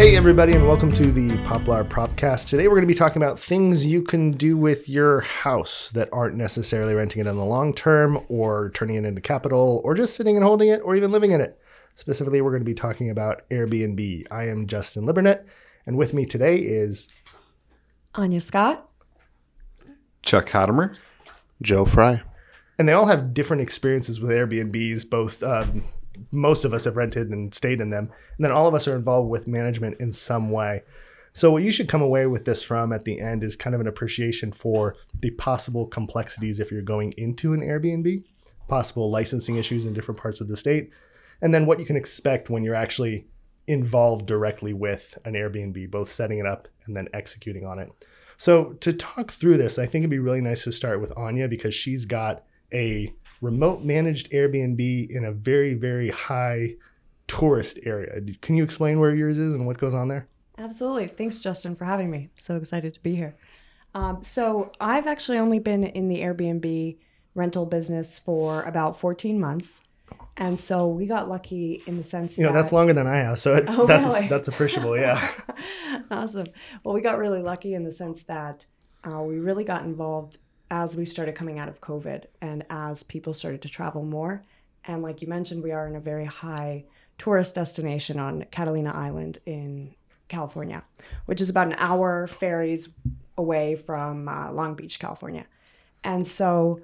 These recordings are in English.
Hey, everybody, and welcome to the Poplar Propcast. Today, we're going to be talking about things you can do with your house that aren't necessarily renting it in the long term, or turning it into capital, or just sitting and holding it, or even living in it. Specifically, we're going to be talking about Airbnb. I am Justin Libernet, and with me today is Ania Scott. Chuck Hattemer. Joe Frey. and they all have different experiences with Airbnbs. Both um, most of us have rented and stayed in them, and then all of us are involved with management in some way. So what you should come away with this from at the end is kind of an appreciation for the possible complexities if you're going into an Airbnb, possible licensing issues in different parts of the state, and then what you can expect when you're actually involved directly with an Airbnb, both setting it up and then executing on it. So to talk through this, I think it'd be really nice to start with Ania because she's got a remote managed Airbnb in a very, very high tourist area. Can you explain where yours is and what goes on there? Absolutely. Thanks, Justin, for having me. So excited to be here. Um, so, I've actually only been in the Airbnb rental business for about 14 months. And so we got lucky in the sense You know, that that's longer than I have, so it's Oh, that's really? that's appreciable, yeah. awesome. Well, we got really lucky in the sense that uh, we really got involved as we started coming out of COVID and as people started to travel more. And like you mentioned, we are in a very high tourist destination on Catalina Island in California, which is about an hour ferries away from uh, Long Beach, California. And so,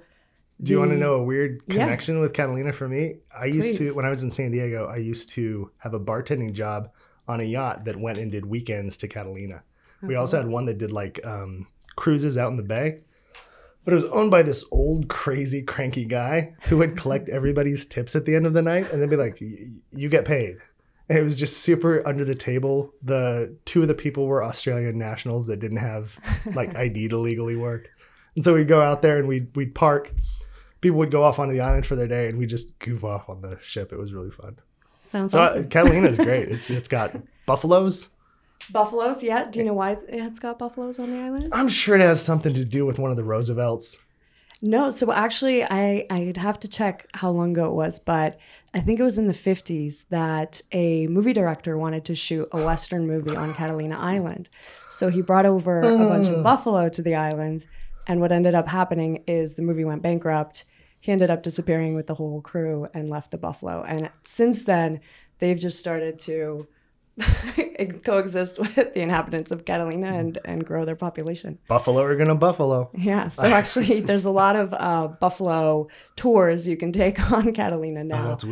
Do you want to know a weird Yeah. connection with Catalina for me? I used Please. to when I was in San Diego, I used to have a bartending job on a yacht that went and did weekends to Catalina. We also had one that did like um, cruises out in the bay. But it was owned by this old, crazy, cranky guy who would collect everybody's tips at the end of the night and then be like, "Y- "You get paid." And it was just super under the table. The two of the people were Australian nationals that didn't have like ID to legally work, and so we'd go out there and we'd we'd park. People would go off onto the island for their day, and we just goof off on the ship. It was really fun. sounds So uh, awesome. Catalina's great. It's it's got buffaloes. Buffaloes, yeah. Do you eh. know why it's got buffaloes on the island? I'm sure it has something to do with one of the Roosevelts. No, so actually, I I'd have to check how long ago it was, but I think it was in the fifties that a movie director wanted to shoot a western movie on Catalina Island, so he brought over a bunch of oh. buffalo to the island, and what ended up happening is the movie went bankrupt. He ended up disappearing with the whole crew and left the buffalo, and since then they've just started to coexist with the inhabitants of Catalina and and grow their population. Buffalo are gonna buffalo. Yeah, so actually, there's a lot of uh, buffalo tours you can take on Catalina now. that's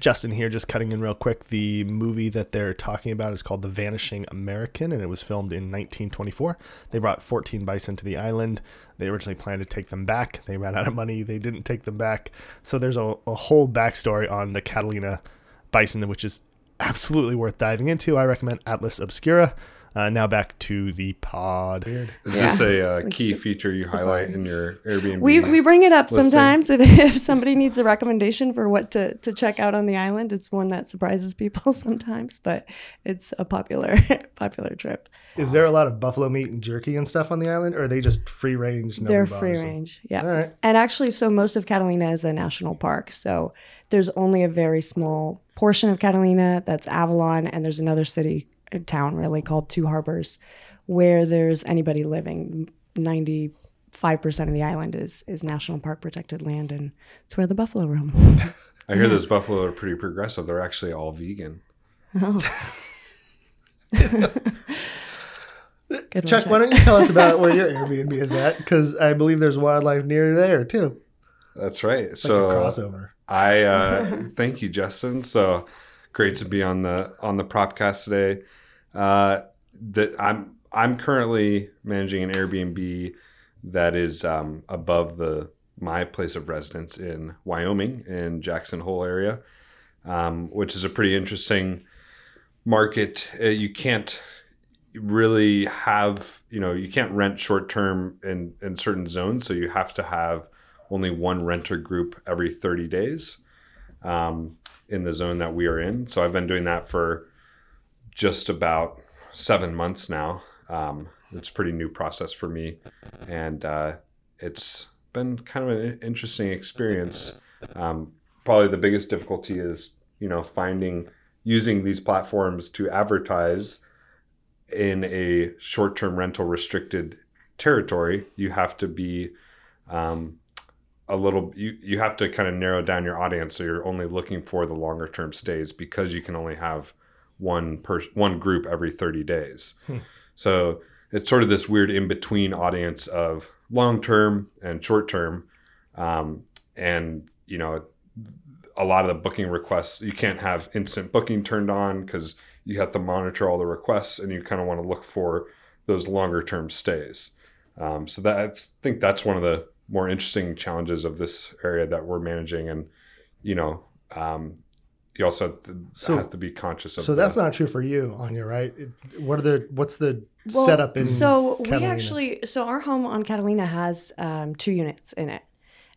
Justin here, just cutting in real quick. The movie that they're talking about is called The Vanishing American, and it was filmed in 1924. They brought 14 bison to the island. They originally planned to take them back. They ran out of money. They didn't take them back. So there's a, a whole backstory on the Catalina bison, which is absolutely worth diving into. I recommend Atlas Obscura. Uh, now back to the pod. Weird. Is Yeah. this a uh, key su- feature you super. highlight in your Airbnb? we, we bring it up Listing. sometimes if, if somebody needs a recommendation for what to, to check out on the island. It's one that surprises people sometimes, but it's a popular popular trip. Is there a lot of buffalo meat and jerky and stuff on the island, or are they just free range? nobody They're bothers free them? range, yeah. All right. And actually, so most of Catalina is a national park. So there's only a very small portion of Catalina that's Avalon, and there's another city, town really called Two Harbors, where there's anybody living. 95% of the island is is national park protected land, and it's where the buffalo roam. I hear those buffalo are pretty progressive. They're actually all vegan. Oh. Good one, Chuck, why don't you tell us about where your Airbnb is at? Because I believe there's wildlife near there too. That's right. Like so a crossover. I uh, thank you, Justin. So great to be on the on the propcast today. Uh, that I'm I'm currently managing an Airbnb that is um, above the my place of residence in Wyoming in Jackson Hole area, um, which is a pretty interesting market. Uh, you can't really have you know you can't rent short term in in certain zones, so you have to have only one renter group every 30 days um, in the zone that we are in. So I've been doing that for just about seven months now. Um, it's a pretty new process for me, and uh, it's been kind of an interesting experience. Um, probably the biggest difficulty is you know finding using these platforms to advertise in a short-term rental restricted territory, you have to be um, a little you you have to kind of narrow down your audience so you're only looking for the longer term stays because you can only have one per one group every 30 days. Hmm. So it's sort of this weird in between audience of long term and short term, um, and you know a lot of the booking requests you can't have instant booking turned on because you have to monitor all the requests and you kind of want to look for those longer term stays. Um, so that's I think that's one of the more interesting challenges of this area that we're managing, and you know, um, you also have to, So- have to be conscious of. So the- that's not true for you, Ania, right? What are the what's the Well, setup in so we actually so our home on catalina has um, two units in it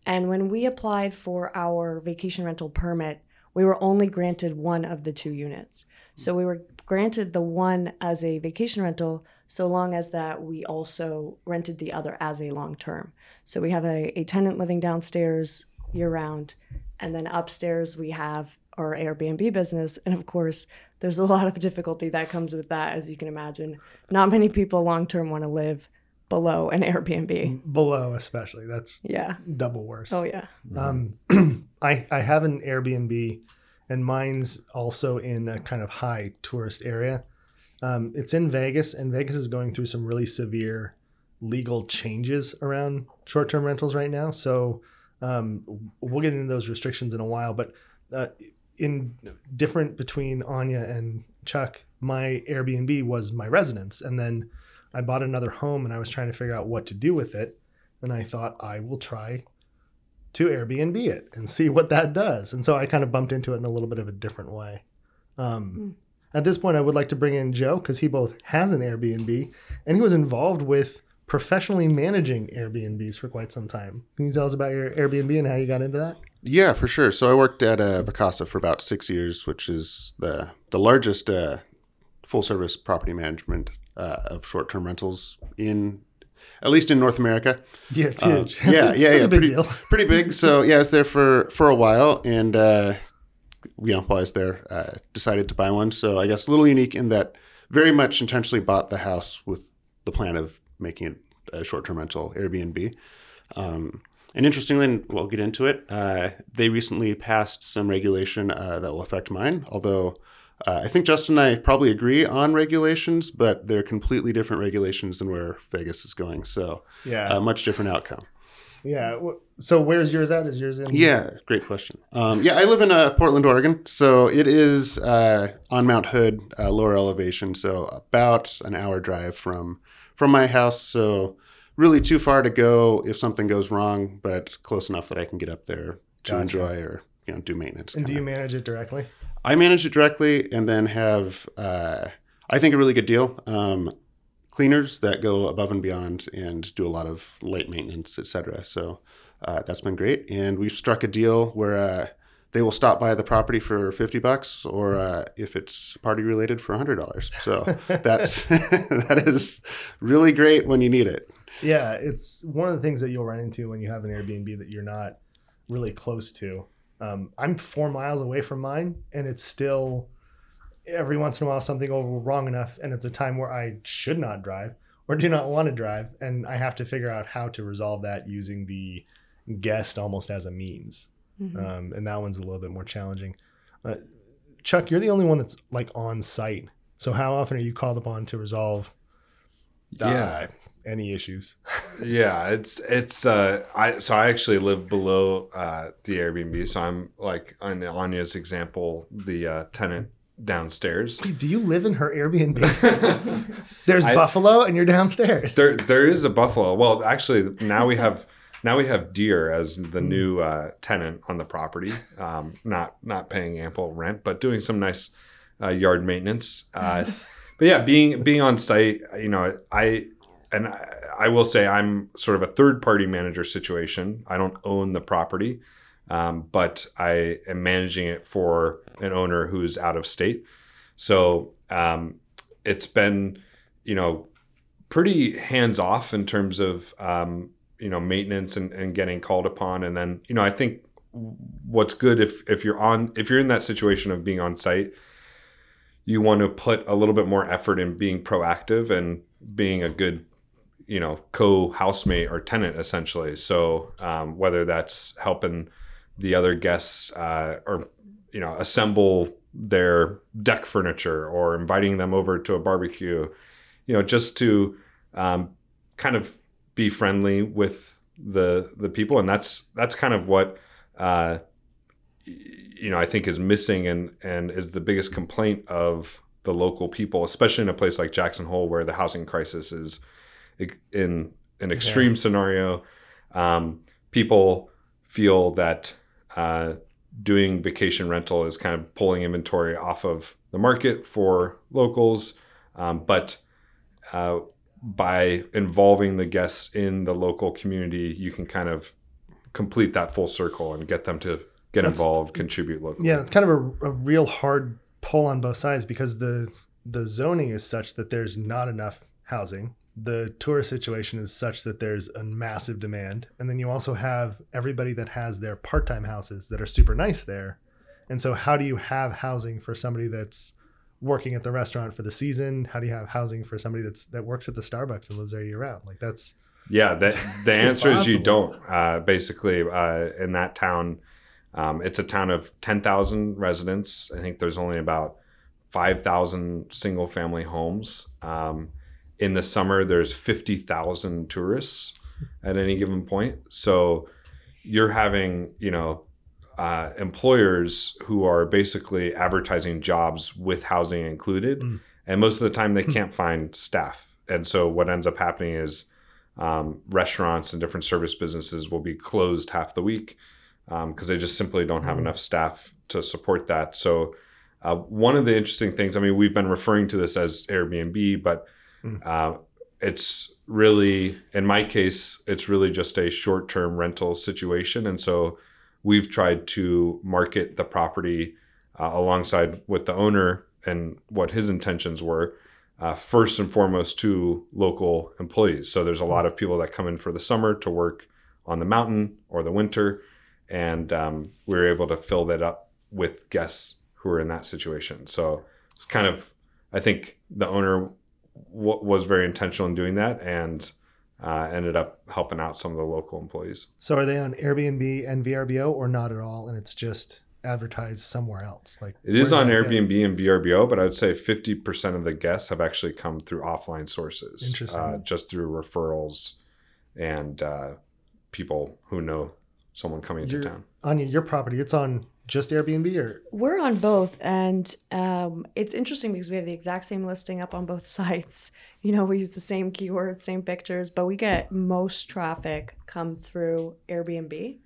and when we applied for our vacation rental permit we were only granted one of the two units so we were granted the one as a vacation rental so long as that we also rented the other as a long term so we have a, a tenant living downstairs year round and then upstairs we have our airbnb business and of course there's a lot of difficulty that comes with that as you can imagine not many people long term want to live below an Airbnb. below, especially. That's Yeah. double worse. Oh yeah. Um, I I have an Airbnb, and mine's also in a kind of high tourist area. Um, it's in Vegas, and Vegas is going through some really severe legal changes around short-term rentals right now. So um, we'll get into those restrictions in a while. But uh, in different between Ania and Chuck, my Airbnb was my residence, and then I bought another home, and I was trying to figure out what to do with it. And I thought I will try to Airbnb it and see what that does. And so I kind of bumped into it in a little bit of a different way. Um, At this point, I would like to bring in Joe because he both has an Airbnb and he was involved with professionally managing Airbnbs for quite some time. Can you tell us about your Airbnb and how you got into that? Yeah, for sure. So I worked at uh, Vacasa for about six years, which is the the largest uh, full service property management uh, of short term rentals in at least in North America. Yeah, it's huge. It's- yeah, it's yeah, a yeah, big pretty, deal. pretty big. So yeah, I was there for for a while, and uh, you know, while I was there, uh, decided to buy one. So I guess a little unique in that very much intentionally bought the house with the plan of making it a short term rental Airbnb. Um, and interestingly, and we'll get into it. Uh, they recently passed some regulation uh, that will affect mine. Although uh, I think Justin and I probably agree on regulations, but they're completely different regulations than where Vegas is going. So Yeah. a much different outcome. yeah. So where's yours at? Is yours in? Yeah, great question. Um, yeah, I live in uh, Portland, Oregon, so it is uh, on Mount Hood, uh, lower elevation, so about an hour drive from from my house. So really too far to go if something goes wrong, but close enough that I can get up there to Gotcha. enjoy or you know do maintenance. And do you manage it directly? I manage it directly, and then have uh, I think a really good deal. Um, cleaners that go above and beyond and do a lot of light maintenance, etc. So uh, that's been great, and we've struck a deal where uh, they will stop by the property for fifty bucks, or uh, if it's party related, for hundred dollars. So that's that is really great when you need it. Yeah, it's one of the things that you'll run into when you have an Airbnb that you're not really close to. Um, I'm four miles away from mine, and it's still every once in a while something will go wrong enough, and it's a time where I should not drive or do not want to drive, and I have to figure out how to resolve that using the guest almost as a means. Mhm. Um, and that one's a little bit more challenging. Uh, Chuck, you're the only one that's like on site. So how often are you called upon to resolve uh, Yeah. Any issues? yeah it's it's uh i so i actually live below uh the airbnb so i'm like on ania's example the uh tenant downstairs Wait, do you live in her Airbnb? There's I- buffalo and you're downstairs. there there is a buffalo well actually now we have now we have deer as the Hmm. new uh tenant on the property um not not paying ample rent but doing some nice uh, yard maintenance uh but yeah being being on site you know i and I, will say i'm sort of a third party manager situation. I don't own the property um, but i am managing it for an owner who's out of state. So um, it's been you know pretty hands off in terms of um, you know maintenance and, and getting called upon. And then you know i think what's good if if you're on if you're in that situation of being on site you want to put a little bit more effort in being proactive and being a good you know co-housemate or tenant essentially. So um, whether that's helping the other guests uh, or you know assemble their deck furniture or inviting them over to a barbecue you know just to um, kind of be friendly with the the people. And that's that's kind of what uh, you know I think is missing and and is the biggest complaint of the local people especially in a place like Jackson Hole where the housing crisis is in an extreme yeah. scenario um, people feel that uh, doing vacation rental is kind of pulling inventory off of the market for locals um, but uh, by involving the guests in the local community, you can kind of complete that full circle and get them to get That's, involved, contribute locally. Yeah, it's kind of a, a real hard pull on both sides because the the zoning is such that there's not enough housing. The tourist situation is such that there's a massive demand. And then you also have everybody that has their part time houses that are super nice there. And so, how do you have housing for somebody that's working at the restaurant for the season? How do you have housing for somebody that's that works at the Starbucks and lives there year round? Like that's yeah. The the answer impossible. is you don't. Uh, basically, uh, in that town, um, it's a town of ten thousand residents. I think there's only about five thousand single family homes. Um, in the summer, there's fifty thousand tourists at any given point. So you're having you know uh, employers who are basically advertising jobs with housing included, mm. and most of the time they hmm. can't find staff. And so what ends up happening is um, restaurants and different service businesses will be closed half the week because um, they just simply don't have mm. enough staff to support that. So uh, one of the interesting things, I mean, we've been referring to this as Airbnb, but mm. uh, it's really, in my case, it's really just a short-term rental situation, and so we've tried to market the property uh, alongside with the owner and what his intentions were. Uh, first and foremost to local employees. So there's a lot of people that come in for the summer to work on the mountain or the winter, and um, we were able to fill that up with guests who are in that situation. So it's kind of, I think the owner w- was very intentional in doing that, and uh, ended up helping out some of the local employees. So are they on Airbnb and VRBO or not at all? And it's just advertised somewhere else. Like it is on Airbnb and VRBO, but I would say 50% of the guests have actually come through offline sources. Interesting. Uh, just through referrals and uh, people who know someone coming to town. On your property, it's on just Airbnb or we're on both, and um, it's interesting because we have the exact same listing up on both sites. You know, we use the same keywords, same pictures, but we get most traffic come through Airbnb.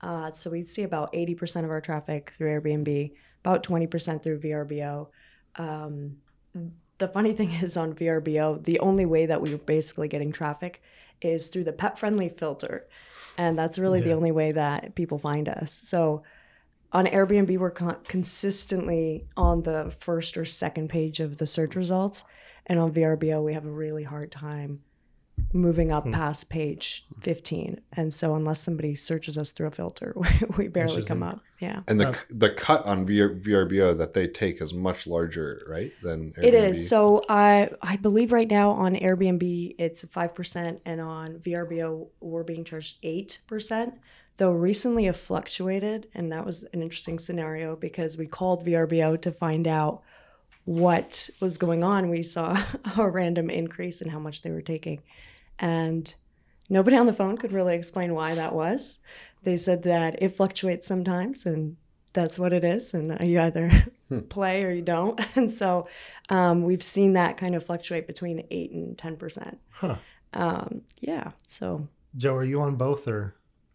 Uh, so we see about eighty percent of our traffic through Airbnb, about twenty percent through VRBO. Um, the funny thing is on VRBO, the only way that we're basically getting traffic is through the pet friendly filter. And that's really yeah. the only way that people find us. So on Airbnb, we're con- consistently on the first or second page of the search results. And on VRBO, we have a really hard time moving up hmm. past page 15 and so unless somebody searches us through a filter we, barely come up yeah and the the cut on VR, vrbo that they take is much larger right than Airbnb. it is so i i believe right now on airbnb it's 5% and on vrbo we're being charged 8% though recently have fluctuated. And that was an interesting scenario because we called VRBO to find out what was going on. We saw a random increase in how much they were taking. And nobody on the phone could really explain why that was. They said that it fluctuates sometimes and that's what it is. And you either hmm. play or you don't. And so um, we've seen that kind of fluctuate between 8 and 10%. Huh. Um, yeah. So, Joe, are you on both or?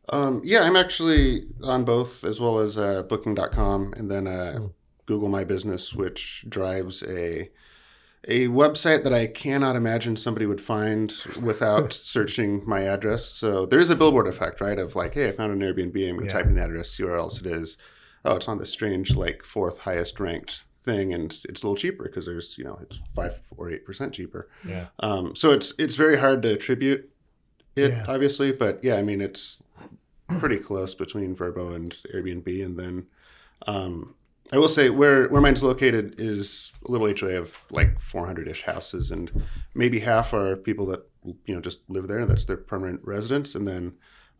Um, yeah, I'm actually on both as well as uh, Booking.com and then uh, mm. Google My Business, which drives a a website that I cannot imagine somebody would find without searching my address. So there is a billboard effect, right? Of like, hey, I found an Airbnb. I'm going to yeah. type in the address, see where else it is. Oh, it's on the strange like fourth highest ranked thing, and it's a little cheaper because there's you know it's five or eight percent cheaper. Yeah. Um, so it's it's very hard to attribute it, yeah. obviously, but yeah, I mean it's pretty close between VRBO and Airbnb, and then um, I will say where where mine's located is a little HOA of like 400 ish houses, and maybe half are people that you know just live there. And that's their permanent residence, and then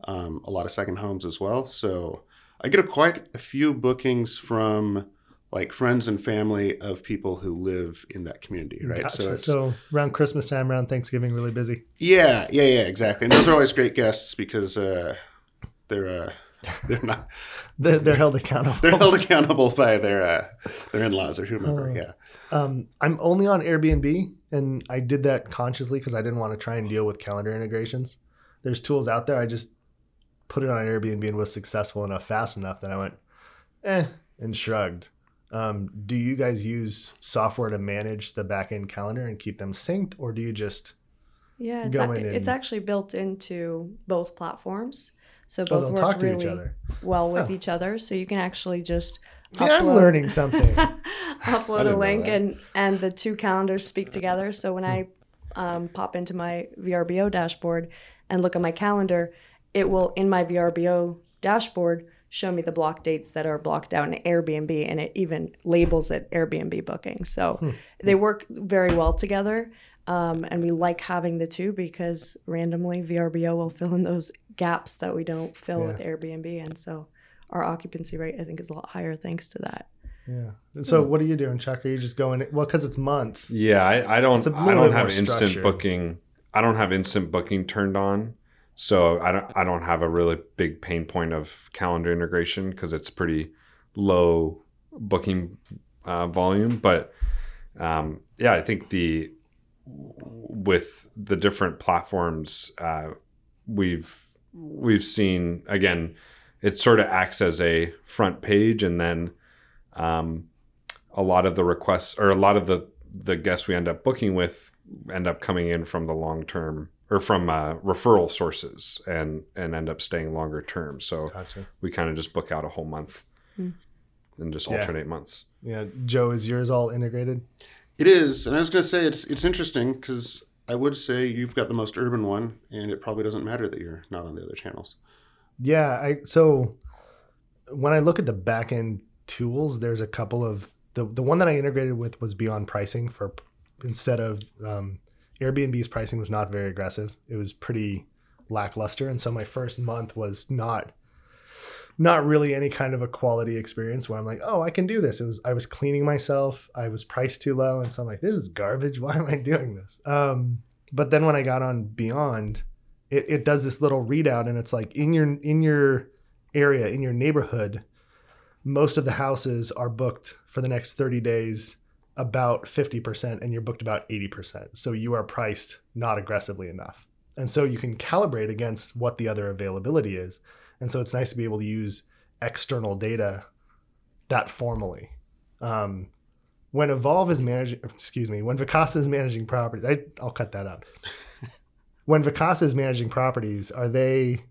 um, a lot of second homes as well. So I get a, quite a few bookings from like friends and family of people who live in that community, right? Gotcha. So, around Christmas time, around Thanksgiving, really busy. yeah, yeah, yeah, exactly. And those are always great guests because uh, they're uh, they're not They're, they're held accountable. they're held accountable by their uh, their in laws or whomever. Oh. Yeah. Um, I'm only on Airbnb, and I did that consciously because I didn't want to try and deal with calendar integrations. There's tools out there. I just put it on Airbnb and was successful enough, fast enough that I went, eh, and shrugged. Um, do you guys use software to manage the back end calendar and keep them synced, or do you just? Yeah, it's, Go ac- in it's and- actually built into both platforms. So Oh, both they'll work really each other. well with Oh. each other. So you can actually just See, I'm learning something. upload a link and and the two calendars speak together. So when I um, pop into my VRBO dashboard and look at my calendar, it will in my VRBO dashboard show me the block dates that are blocked out in Airbnb, and it even labels it Airbnb booking. So Hmm. they work very well together. Um, and we like having the two because randomly VRBO will fill in those gaps that we don't fill with Airbnb, and so our occupancy rate I think is a lot higher thanks to that. yeah. So what are you doing, Chuck? Are you just going? Well, because it's month. Yeah, I, I don't. a I little don't have instant structured. booking. I don't have instant booking turned on, so I don't. I don't have a really big pain point of calendar integration because it's pretty low booking uh, volume. But um, yeah, I think the with the different platforms, uh, we've we've seen again. It sort of acts as a front page, and then um, a lot of the requests or a lot of the the guests we end up booking with end up coming in from the long term or from uh, referral sources and and end up staying longer term. So Gotcha. we kind of just book out a whole month and just Yeah. alternate months. Yeah, Joe, is yours all integrated? It is, and I was going to say it's it's interesting because I would say you've got the most urban one, and it probably doesn't matter that you're not on the other channels. Yeah, I so when I look at the back end tools, there's a couple of the the one that I integrated with was Beyond Pricing for instead of um, Airbnb's pricing was not very aggressive. It was pretty lackluster, and so my first month was not not really any kind of a quality experience where I'm like, oh, I can do this. It was I was cleaning myself. I was priced too low, and so I'm like, this is garbage. Why am I doing this? Um, but then when I got on Beyond, it, it does this little readout, and it's like in your in your area in your neighborhood, most of the houses are booked for the next 30 days about 50% and you're booked about 80%. So you are priced not aggressively enough. And so you can calibrate against what the other availability is. And so it's nice to be able to use external data that formally. Um, when Evolve is managing, excuse me, when Vacasa is managing properties, I, I'll cut that out. when Vacasa is managing properties, are they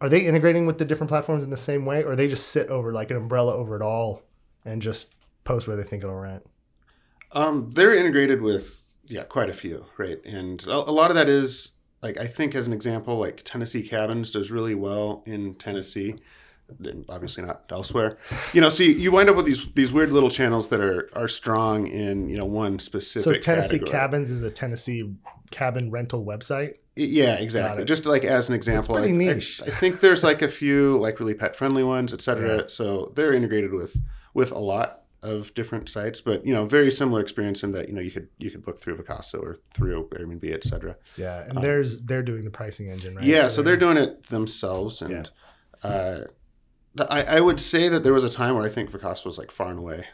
are they integrating with the different platforms in the same way, or they just sit over like an umbrella over it all and just post where they think it'll rent? Um, they're integrated with yeah, quite a few, right? And a, a lot of that is like I think as an example, like Tennessee Cabins does really well in Tennessee, and obviously not elsewhere. You know, see, you wind up with these these weird little channels that are are strong in you know one specific. So Tennessee category. Cabins is a Tennessee cabin rental website. Yeah, exactly. Just like as an example, I, I-. I, think there's like a few like really pet friendly ones, et cetera. Yeah. So they're integrated with with a lot of different sites, but you know, very similar experience in that you know you could you could book through Vacasa or through Airbnb, et cetera. Yeah, and there's they're doing the pricing engine, right? Yeah, so they're doing it themselves, and uh, I, I would say that there was a time where I think Vacasa was like far and away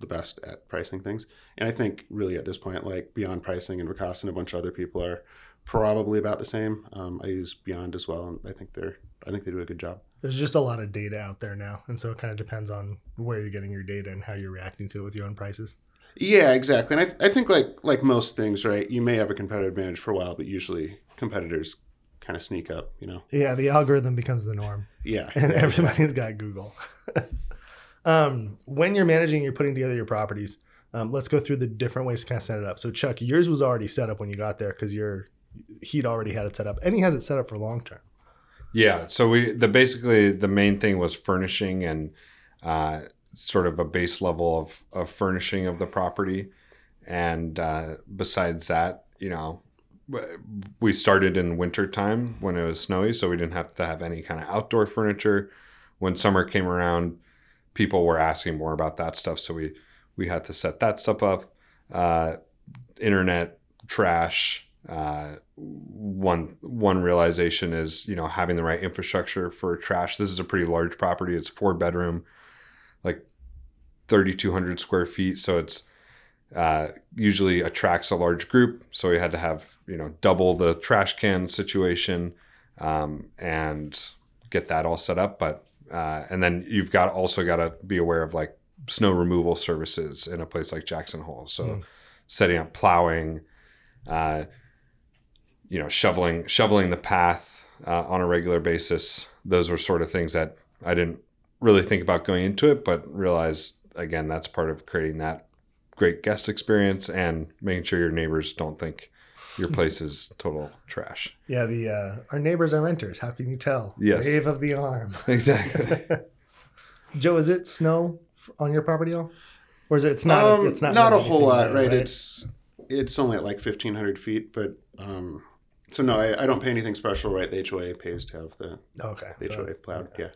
the best at pricing things, and I think really at this point, like Beyond Pricing and Vacasa and a bunch of other people are probably about the same. Um, I use Beyond as well, and I think they're I think they do a good job. There's just a lot of data out there now, and so it kind of depends on where you're getting your data and how you're reacting to it with your own prices. Yeah, exactly. And I, I think like like most things, right? You may have a competitive advantage for a while, but usually competitors kind of sneak up. You know? Yeah, the algorithm becomes the norm. Yeah. and everybody's got Google. um, when you're managing, you're putting together your properties. Um, let's go through the different ways to kind of set it up. So, Chuck, yours was already set up when you got there because your he'd already had it set up, and he has it set up for long term. Yeah. So we the basically the main thing was furnishing and uh, sort of a base level of, of furnishing of the property. And uh, besides that, you know, we started in winter time when it was snowy, so we didn't have to have any kind of outdoor furniture. When summer came around, people were asking more about that stuff, so we we had to set that stuff up. Uh, internet trash. Uh, one one realization is you know having the right infrastructure for trash. This is a pretty large property. It's four bedroom, like thirty two hundred square feet. So it's uh, usually attracts a large group. So we had to have you know double the trash can situation um, and get that all set up. But uh, and then you've got also got to be aware of like snow removal services in a place like Jackson Hole. So Mm. setting up plowing, uh, you know, shoveling shoveling the path uh, on a regular basis. Those were sort of things that I didn't really think about going into it, but realized again that's part of creating that great guest experience and making sure your neighbors don't think your place is total trash. Yeah, the uh, our neighbors are renters. How can you tell? Yes. Wave of the arm. Exactly. Joe, is it snow on your property all, or is it? It's not. Um, it's not. not a whole lot, bad, right? It's it's only at like fifteen hundred feet, but um, so no, I, I don't pay anything special, right? The HOA pays to have the, okay. the so HOA plowed. Yeah.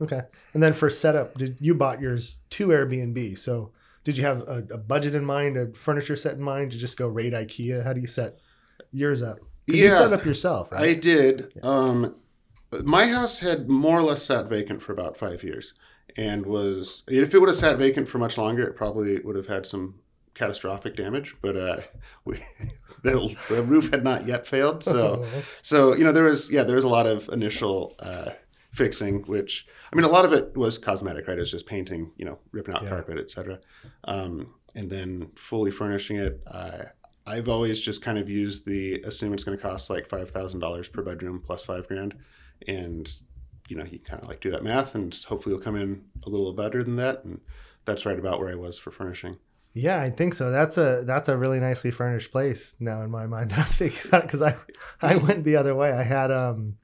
Okay. And then for setup, did you bought yours to Airbnb? So did you have a, a budget in mind, a furniture set in mind? Did you just go raid IKEA? How do you set yours up? 'Cause You set up yourself, I right? did. Um, my house had more or less sat vacant for about five years, and was if it would have sat vacant for much longer, it probably would have had some catastrophic damage. But uh, we, the, the roof had not yet failed, so so you know there was yeah there was a lot of initial uh, fixing, which I mean a lot of it was cosmetic, right? It was just painting, you know, ripping out Yeah. carpet, etc. Um, and then fully furnishing it. Uh, I've always just kind of used the assume it's going to cost like five thousand dollars per bedroom plus five grand, and you know you kind of like do that math, and hopefully you'll come in a little better than that, and that's right about where I was for furnishing. Yeah, I think so. That's a that's a really nicely furnished place now in my mind. I'm thinking about it because I I went the other way. I had um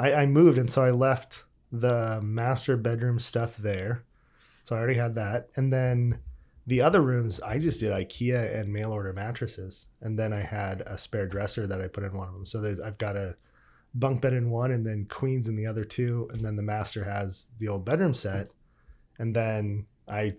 I, I moved and so I left the master bedroom stuff there. So I already had that. And then the other rooms I just did IKEA and mail order mattresses. And then I had a spare dresser that I put in one of them. So there's I've got a bunk bed in one and then queens in the other two. And then the master has the old bedroom set. And then I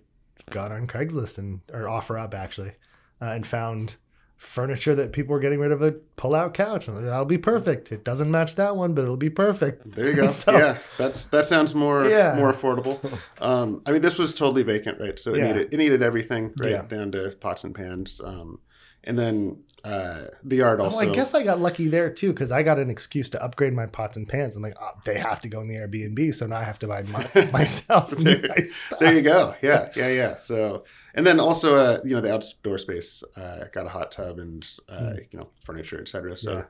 got on Craigslist and or offer up actually, uh, and found furniture that people were getting rid of a pull-out couch. Like, That'll be perfect. It doesn't match that one, but it'll be perfect. There you go. So- yeah, that's that sounds more Yeah. more affordable. Um, I mean, this was totally vacant, right? So it Yeah. needed it needed everything, right, Yeah. down to pots and pans. Um, and then uh, the yard also. Oh, I guess I got lucky there too because I got an excuse to upgrade my pots and pans. I'm like, oh, they have to go in the Airbnb, so now I have to buy my, myself There- there you go. Yeah, yeah, yeah. So, and then also, uh, you know, the outdoor space uh, got a hot tub and uh, you know furniture, etc. So. Yeah.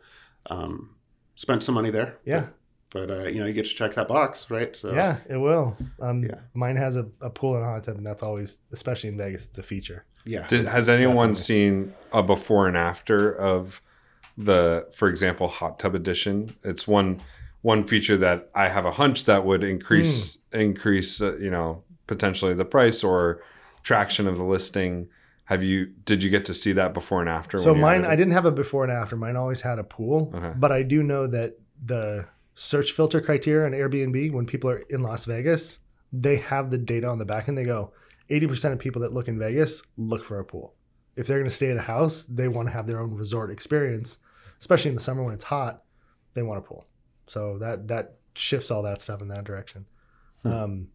um, spent some money there. Yeah, But uh, you know, you get to check that box, right? So yeah, it will. Um, Yeah. Mine has a, a pool and a hot tub, and that's always, especially in Vegas, it's a feature. Yeah. Did, has anyone Definitely. seen a before and after of the, for example, hot tub edition? It's one one feature that I have a hunch that would increase Hmm. increase uh, you know potentially the price or traction of the listing. Have you did you get to see that before and after? So mine, I didn't have a before and after. Mine always had a pool, Okay. but I do know that the search filter criteria on Airbnb when people are in Las Vegas, they have the data on the back end. They go, eighty percent of people that look in Vegas look for a pool. If they're going to stay at a house, they want to have their own resort experience, especially in the summer when it's hot. They want a pool, so that that shifts all that stuff in that direction. Hmm. Um,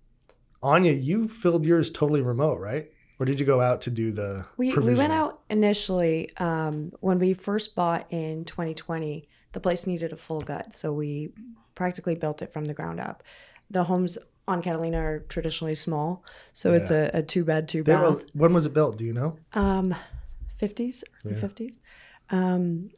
Ania, you filled yours totally remote, right? Or did you go out to do the? We, we went out initially um, when we first bought in 2020. The place needed a full gut, so we practically built it from the ground up. The homes on Catalina are traditionally small, so it's a, a two bed, two They bath. were, when was it built? Do you know? Um, 50s, early Yeah. 50s. Um,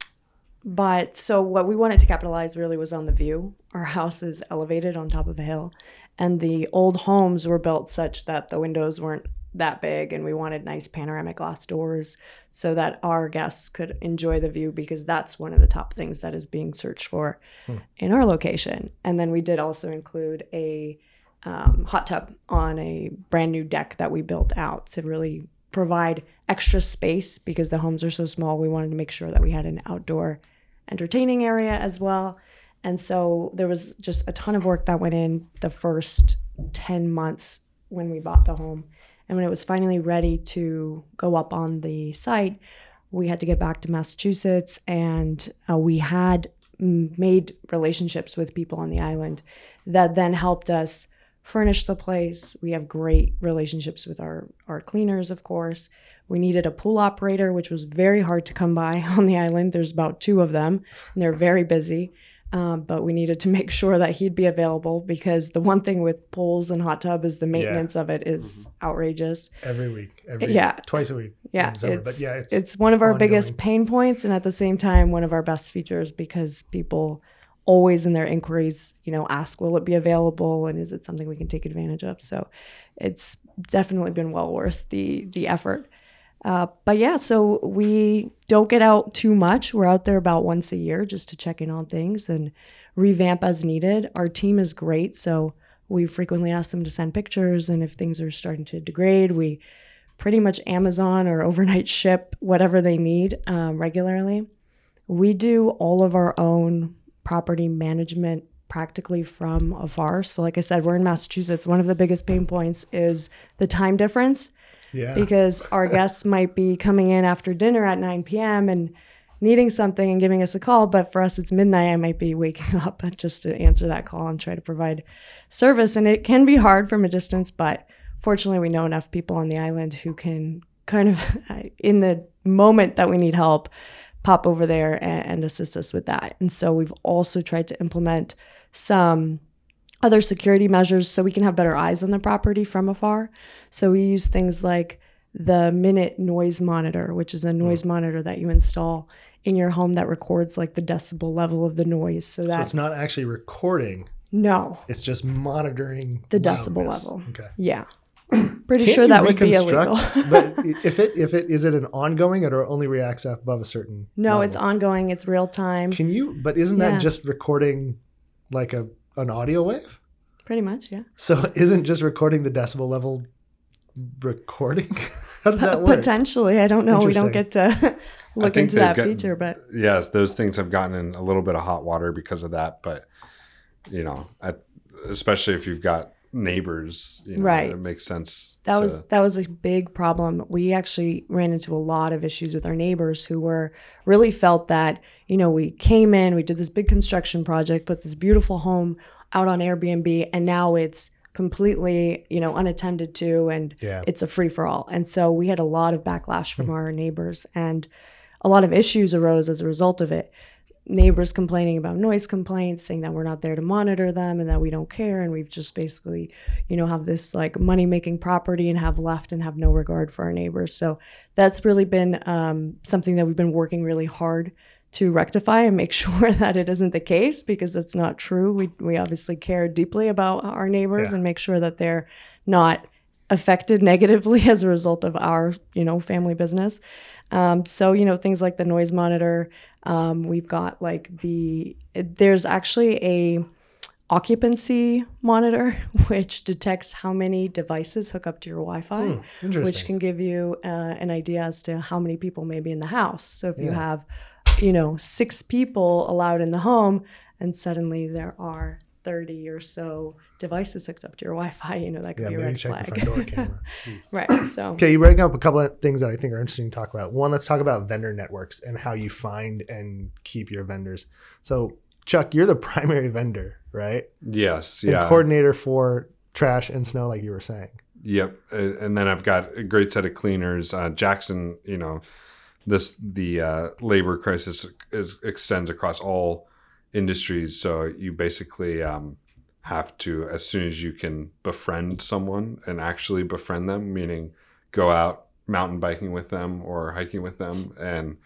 but so what we wanted to capitalize really was on the view. Our house is elevated on top of a hill, and the old homes were built such that the windows weren't that big, and we wanted nice panoramic glass doors so that our guests could enjoy the view because that's one of the top things that is being searched for Hmm. in our location. And then we did also include a um, hot tub on a brand new deck that we built out to really provide extra space because the homes are so small. We wanted to make sure that we had an outdoor entertaining area as well. And so there was just a ton of work that went in the first 10 months when we bought the home. And when it was finally ready to go up on the site, we had to get back to Massachusetts and uh, we had made relationships with people on the island that then helped us furnish the place. We have great relationships with our, our cleaners, of course. We needed a pool operator, which was very hard to come by on the island. There's about two of them, and they're very busy. Um, but we needed to make sure that he'd be available because the one thing with pools and hot tub is the maintenance of it is outrageous. Every week, every Yeah. twice a week. Yeah, it's, but yeah, it's, it's one of our ongoing. biggest pain points, and at the same time, one of our best features because people always in their inquiries, you know, ask, "Will it be available?" and is it something we can take advantage of? So, it's definitely been well worth the the effort. Uh, but yeah, so we don't get out too much. We're out there about once a year just to check in on things and revamp as needed. Our team is great, so we frequently ask them to send pictures, and if things are starting to degrade, we pretty much Amazon or overnight ship whatever they need um, regularly. We do all of our own property management practically from afar. So, like I said, we're in Massachusetts. One of the biggest pain points is the time difference yeah. because our guests might be coming in after dinner at 9 p.m. and needing something and giving us a call. But for us, it's midnight. I might be waking up just to answer that call and try to provide service. And it can be hard from a distance, but fortunately, we know enough people on the island who can kind of, in the moment that we need help, pop over there and, and assist us with that. And so we've also tried to implement some other security measures so we can have better eyes on the property from afar. So we use things like the Minut Noise Monitor, which is a mm. noise monitor that you install in your home that records like the decibel level of the noise. So so that it's not actually recording; no, it's just monitoring the decibel level. Okay. Yeah, pretty Can't sure that would be illegal. but if it if it is it an ongoing or only reacts above a certain no, level? it's ongoing. It's real time. Can you? But isn't Yeah. that just recording like a an audio wave? Pretty much, yeah. So isn't just recording the decibel level recording? How does that work? Potentially, I don't know. We don't get to look into that got- feature, but yes, those things have gotten in a little bit of hot water because of that. But you know, at, especially if you've got neighbors, you know, Right. it makes sense. that to- was that was a big problem. We actually ran into a lot of issues with our neighbors who were really felt that you know we came in, we did this big construction project, put this beautiful home out on Airbnb, and now it's completely you know unattended to, and Yeah. it's a free for all. And so we had a lot of backlash from hmm. our neighbors, and a lot of issues arose as a result of it. Neighbors complaining about noise complaints, saying that we're not there to monitor them and that we don't care, and we've just basically, you know, have this like money making property and have left and have no regard for our neighbors. So that's really been um, something that we've been working really hard to rectify and make sure that it isn't the case because that's not true. We we obviously care deeply about our neighbors Yeah. and make sure that they're not affected negatively as a result of our you know family business. Um, so you know things like the noise monitor. Um, we've got like the there's actually a occupancy monitor which detects how many devices hook up to your Wi-Fi, which can give you uh, an idea as to how many people may be in the house. So if you have, you know, six people allowed in the home, and suddenly there are 30 or so devices hooked up to your Wi-Fi, you know, that could Yeah, be a maybe red check flag. the front door camera. right. So Okay, you bring up a couple of things that I think are interesting to talk about. One, let's talk about vendor networks and how you find and keep your vendors. So, Chuck, you're the primary vendor, right? yes, And yeah, coordinator for trash and snow, like you were saying. Yep, and then I've got a great set of cleaners. Uh, Jackson, you know, this the uh, labor crisis is extends across all industries. So you basically um, have to, as soon as you can befriend someone and actually befriend them, meaning go out mountain biking with them or hiking with them and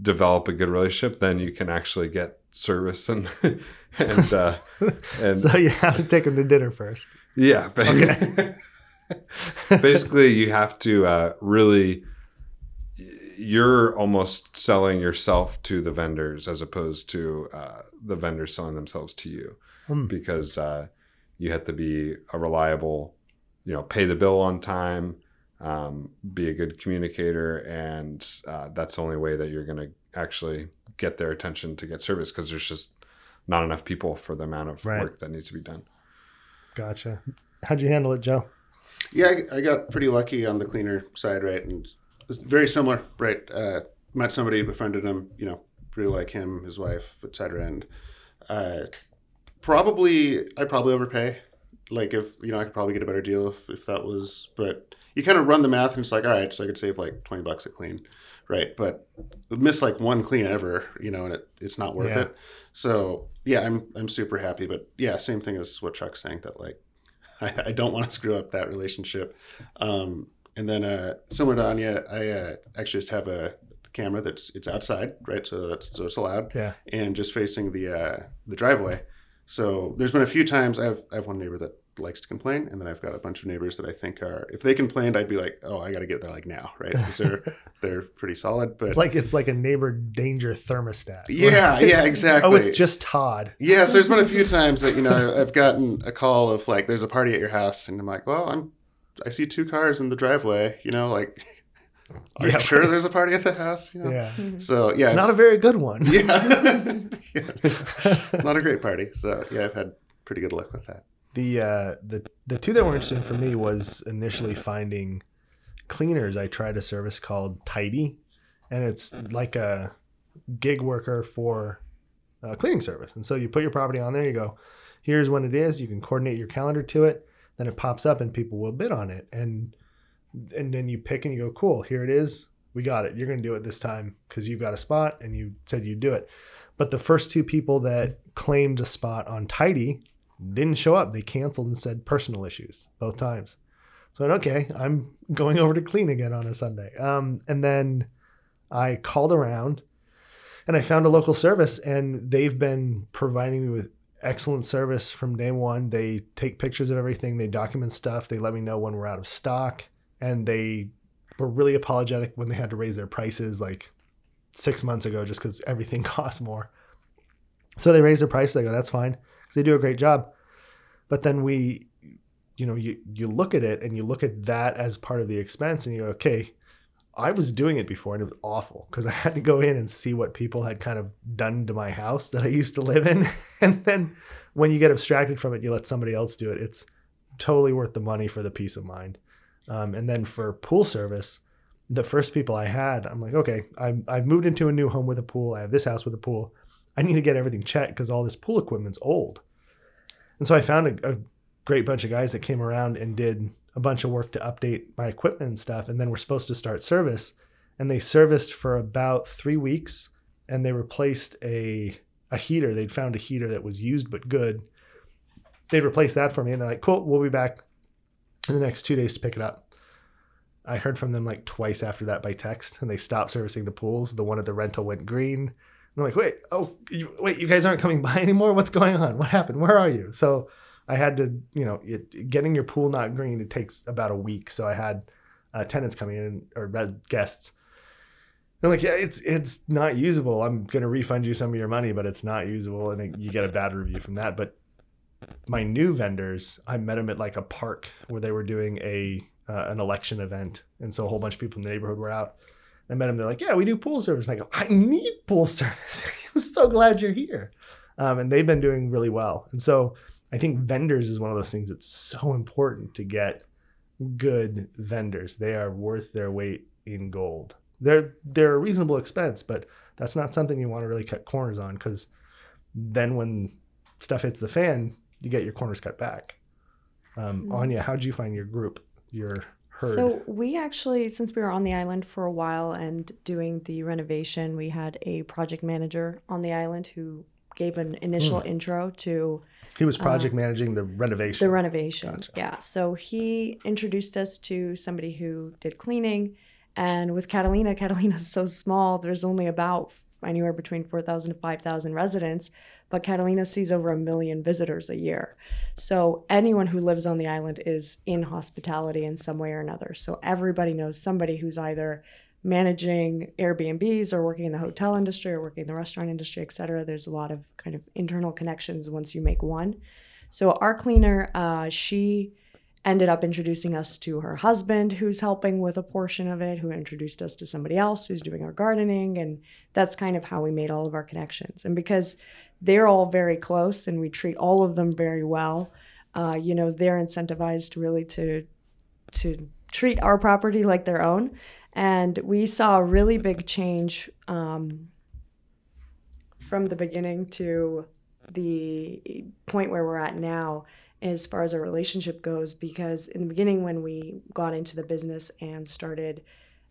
develop a good relationship, then you can actually get service and and uh, and So you have to take them to dinner first. yeah. ba- Basically, you have to uh, really. You're almost selling yourself to the vendors as opposed to uh, the vendors selling themselves to you, Hmm. because uh, you have to be a reliable, you know, pay the bill on time, um, be a good communicator, and uh, that's the only way that you're going to actually get their attention to get service because there's just not enough people for the amount of Right. work that needs to be done. Gotcha. How'd you handle it, Joe? Yeah, I, I got pretty lucky on the cleaner side, right? And it's very similar, right? Uh, met somebody, befriended him, you know, really like him, his wife, etc. And uh, probably, I probably overpay. Like if you know, I could probably get a better deal if, if that was. But you kind of run the math, and it's like, all right, so I could save like twenty bucks a clean, right? But miss like one clean ever, you know, and it, it's not worth Yeah. it. So yeah, I'm I'm super happy. But yeah, same thing as what Chuck's saying that like I, I don't want to screw up that relationship. Um, and then uh, similar to Ania, I uh, actually just have a camera that's it's outside, right? So that's so it's allowed, Yeah. and just facing the uh, the driveway. So there's been a few times I have I have one neighbor that likes to complain, and then I've got a bunch of neighbors that I think are if they complained, I'd be like, oh, I got to get there like now, right? Because they're they're pretty solid. But It's like it's like a neighbor danger thermostat. yeah, yeah, exactly. Oh, it's just Todd. Yeah, so there's been a few times that you know I've gotten a call of like, "There's a party at your house," and I'm like, "Well, I'm, I see two cars in the driveway. You know, like, are Yeah. you sure there's a party at the house? You know." Yeah. So yeah, It's not a very good one. yeah, Yeah. not a great party. So yeah, I've had pretty good luck with that. the uh, the the two that were interesting for me was initially finding cleaners. I tried a service called Tidy, and it's like a gig worker for a cleaning service. And so you put your property on there. You go, here's when it is. You can coordinate your calendar to it. Then it pops up, and people will bid on it. And and then you pick and you go, cool. Here it is. We got it. You're going to do it this time because you've got a spot and you said you'd do it. But the first two people that claimed a spot on Tidy didn't show up. They canceled and said personal issues both times. So okay, I'm going over to clean again on a Sunday. Um, and then I called around and I found a local service and they've been providing me with excellent service from day one. They take pictures of everything, they document stuff, they let me know when we're out of stock, and they were really apologetic when they had to raise their prices like six months ago just because everything costs more. So they raised their prices. I go, that's fine because they do a great job. But then we, you know, you you look at it and you look at that as part of the expense, and you go, okay, I was doing it before and it was awful because I had to go in and see what people had kind of done to my house that I used to live in, and then when you get abstracted from it, you let somebody else do it. It's totally worth the money for the peace of mind. Um, and then for pool service, the first people I had, I'm like, okay, I've, I've moved into a new home with a pool. I have this house with a pool. I need to get everything checked because all this pool equipment's old. And so I found a, a great bunch of guys that came around and did a bunch of work to update my equipment and stuff. And then we're supposed to start service. And they serviced for about three weeks and they replaced a, a heater. They'd found a heater that was used but good. They'd replaced that for me. And they're like, cool, we'll be back in the next two days to pick it up. I heard from them like twice after that by text, and they stopped servicing the pools. The one at the rental went green. I'm like, wait, oh, you, wait, you guys aren't coming by anymore. What's going on? What happened? Where are you? So I had to, you know, it, getting your pool not green. It takes about a week. So I had uh, tenants coming in or guests. They're like, yeah, it's it's not usable. I'm gonna refund you some of your money, but it's not usable, and it, you get a bad review from that. But my new vendors, I met them at like a park where they were doing a uh, an election event, and so a whole bunch of people in the neighborhood were out. I met them. They're like, "Yeah, we do pool service." And I go, "I need pool service. I'm so glad you're here." Um, and they've been doing really well. And so I think vendors is one of those things that's so important to get good vendors. They are worth their weight in gold. They're they're a reasonable expense, but that's not something you want to really cut corners on because then when stuff hits the fan, you get your corners cut back. Um, Ania, how'd you find your group, your herd? So we actually, since we were on the island for a while and doing the renovation, we had a project manager on the island who gave an initial intro to he was project managing the renovation. uh, the renovation. Yeah. So he introduced us to somebody who did cleaning. And with Catalina, Catalina's so small, there's only about anywhere between 4,000 to 5,000 residents, but Catalina sees over a million visitors a year. So anyone who lives on the island is in hospitality in some way or another. So everybody knows somebody who's either managing Airbnbs or working in the hotel industry or working in the restaurant industry, et cetera. There's a lot of kind of internal connections once you make one. So our cleaner, uh, she ended up introducing us to her husband, who's helping with a portion of it, who introduced us to somebody else who's doing our gardening, and that's kind of how we made all of our connections. And because they're all very close and we treat all of them very well, uh, you know, they're incentivized really to to treat our property like their own. And we saw a really big change um, from the beginning to the point where we're at now as far as our relationship goes because in the beginning when we got into the business and started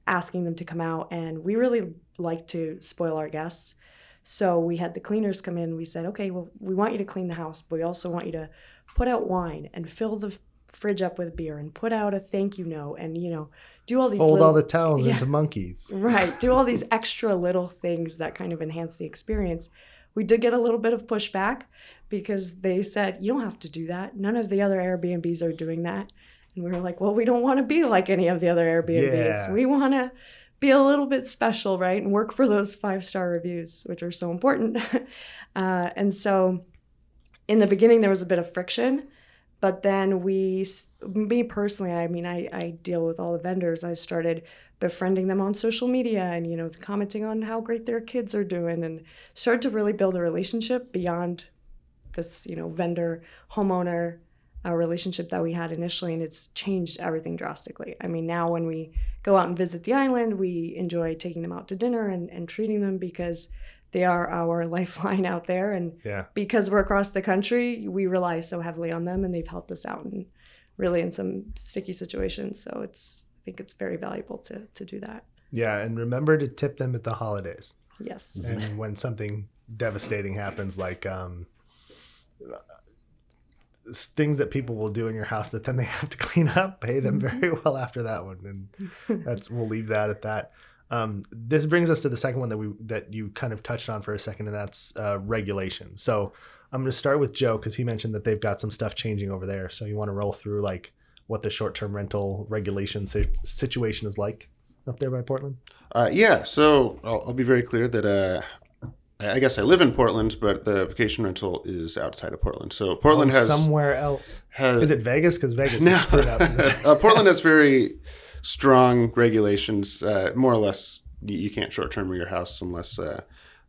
asking them to come out and we really like to spoil our guests so we had the cleaners come in we said okay well we want you to clean the house but we also want you to put out wine and fill the fridge up with beer and put out a thank you note and you know do all these Fold little, all the towels Yeah. into monkeys. right do all these extra little things that kind of enhance the experience we did get a little bit of pushback because they said you don't have to do that. None of the other airbnbs are doing that. And we were like well we don't want to be like any of the other airbnbs. Yeah. we want to be a little bit special right and work for those five star reviews which are so important. Uh, and so in the beginning there was a bit of friction but then we me personally i mean I, I deal with all the vendors. I started befriending them on social media and you know commenting on how great their kids are doing and started to really build a relationship beyond this you know vendor homeowner uh, relationship that we had initially and it's changed everything drastically i mean now when we go out and visit the island we enjoy taking them out to dinner and, and treating them because they are our lifeline out there and Yeah. because we're across the country, we rely so heavily on them, and they've helped us out and really in some sticky situations. So it's I think it's very valuable to to do that. Yeah. And remember to tip them at the holidays. Yes. and when something devastating happens like um things that people will do in your house that then they have to clean up. Pay them very well after that one and that's we'll leave that at that. Um, this brings us to the second one that we that you kind of touched on for a second and that's uh, regulation. So i'm going to start with joe because he mentioned that they've got some stuff changing over there. So you want to roll through like what the short-term rental regulation si- situation is like up there by portland? Uh, yeah, so I'll, I'll be very clear that uh, I guess I live in Portland, but the vacation rental is outside of Portland. So Portland Oh, has somewhere else has Is it Vegas? Because Vegas No. is screwed up. uh, Portland has very strong regulations. Uh, more or less, you, you can't short term your house unless uh,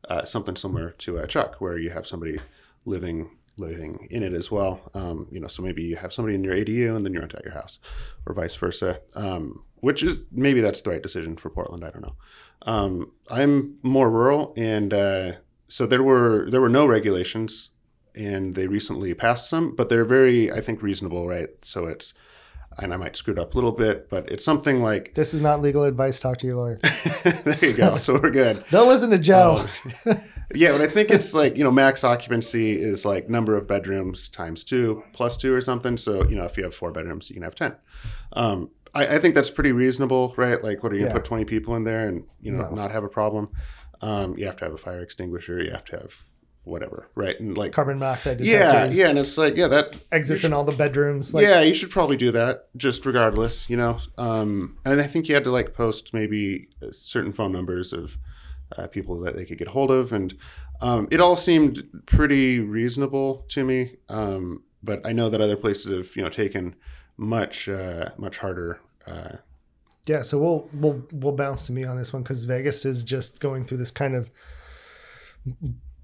uh, something similar to a truck, where you have somebody living living in it as well. Um, you know, so maybe you have somebody in your ADU and then you rent out your house, or vice versa. Um, which is maybe that's the right decision for Portland. I don't know. Um, I'm more rural, and uh, so there were there were no regulations, and they recently passed some, but they're very I think reasonable, right? So it's and I might screw it up a little bit, but it's something like This is not legal advice. Talk to your lawyer. there you go. So we're good. Don't listen to Joe. Yeah, but I think it's like you know max occupancy is like number of bedrooms times two plus two or something. So you know if you have four bedrooms, you can have ten. Um, I, I think that's pretty reasonable, right? Like, what are you gonna put twenty people in there and you know No. not have a problem? Um, you have to have a fire extinguisher. You have to have whatever, right? And like, Carbon monoxide yeah, detectors. yeah, and it's like yeah that Exits in all the bedrooms. Like, yeah, you should probably do that just regardless, you know. Um, and I think you had to like post maybe uh, certain phone numbers of uh, people that they could get hold of, and um, it all seemed pretty reasonable to me. Um, but I know that other places have you know taken much uh, much harder. Uh, Yeah, so we'll we'll we'll bounce to me on this one because Vegas is just going through this kind of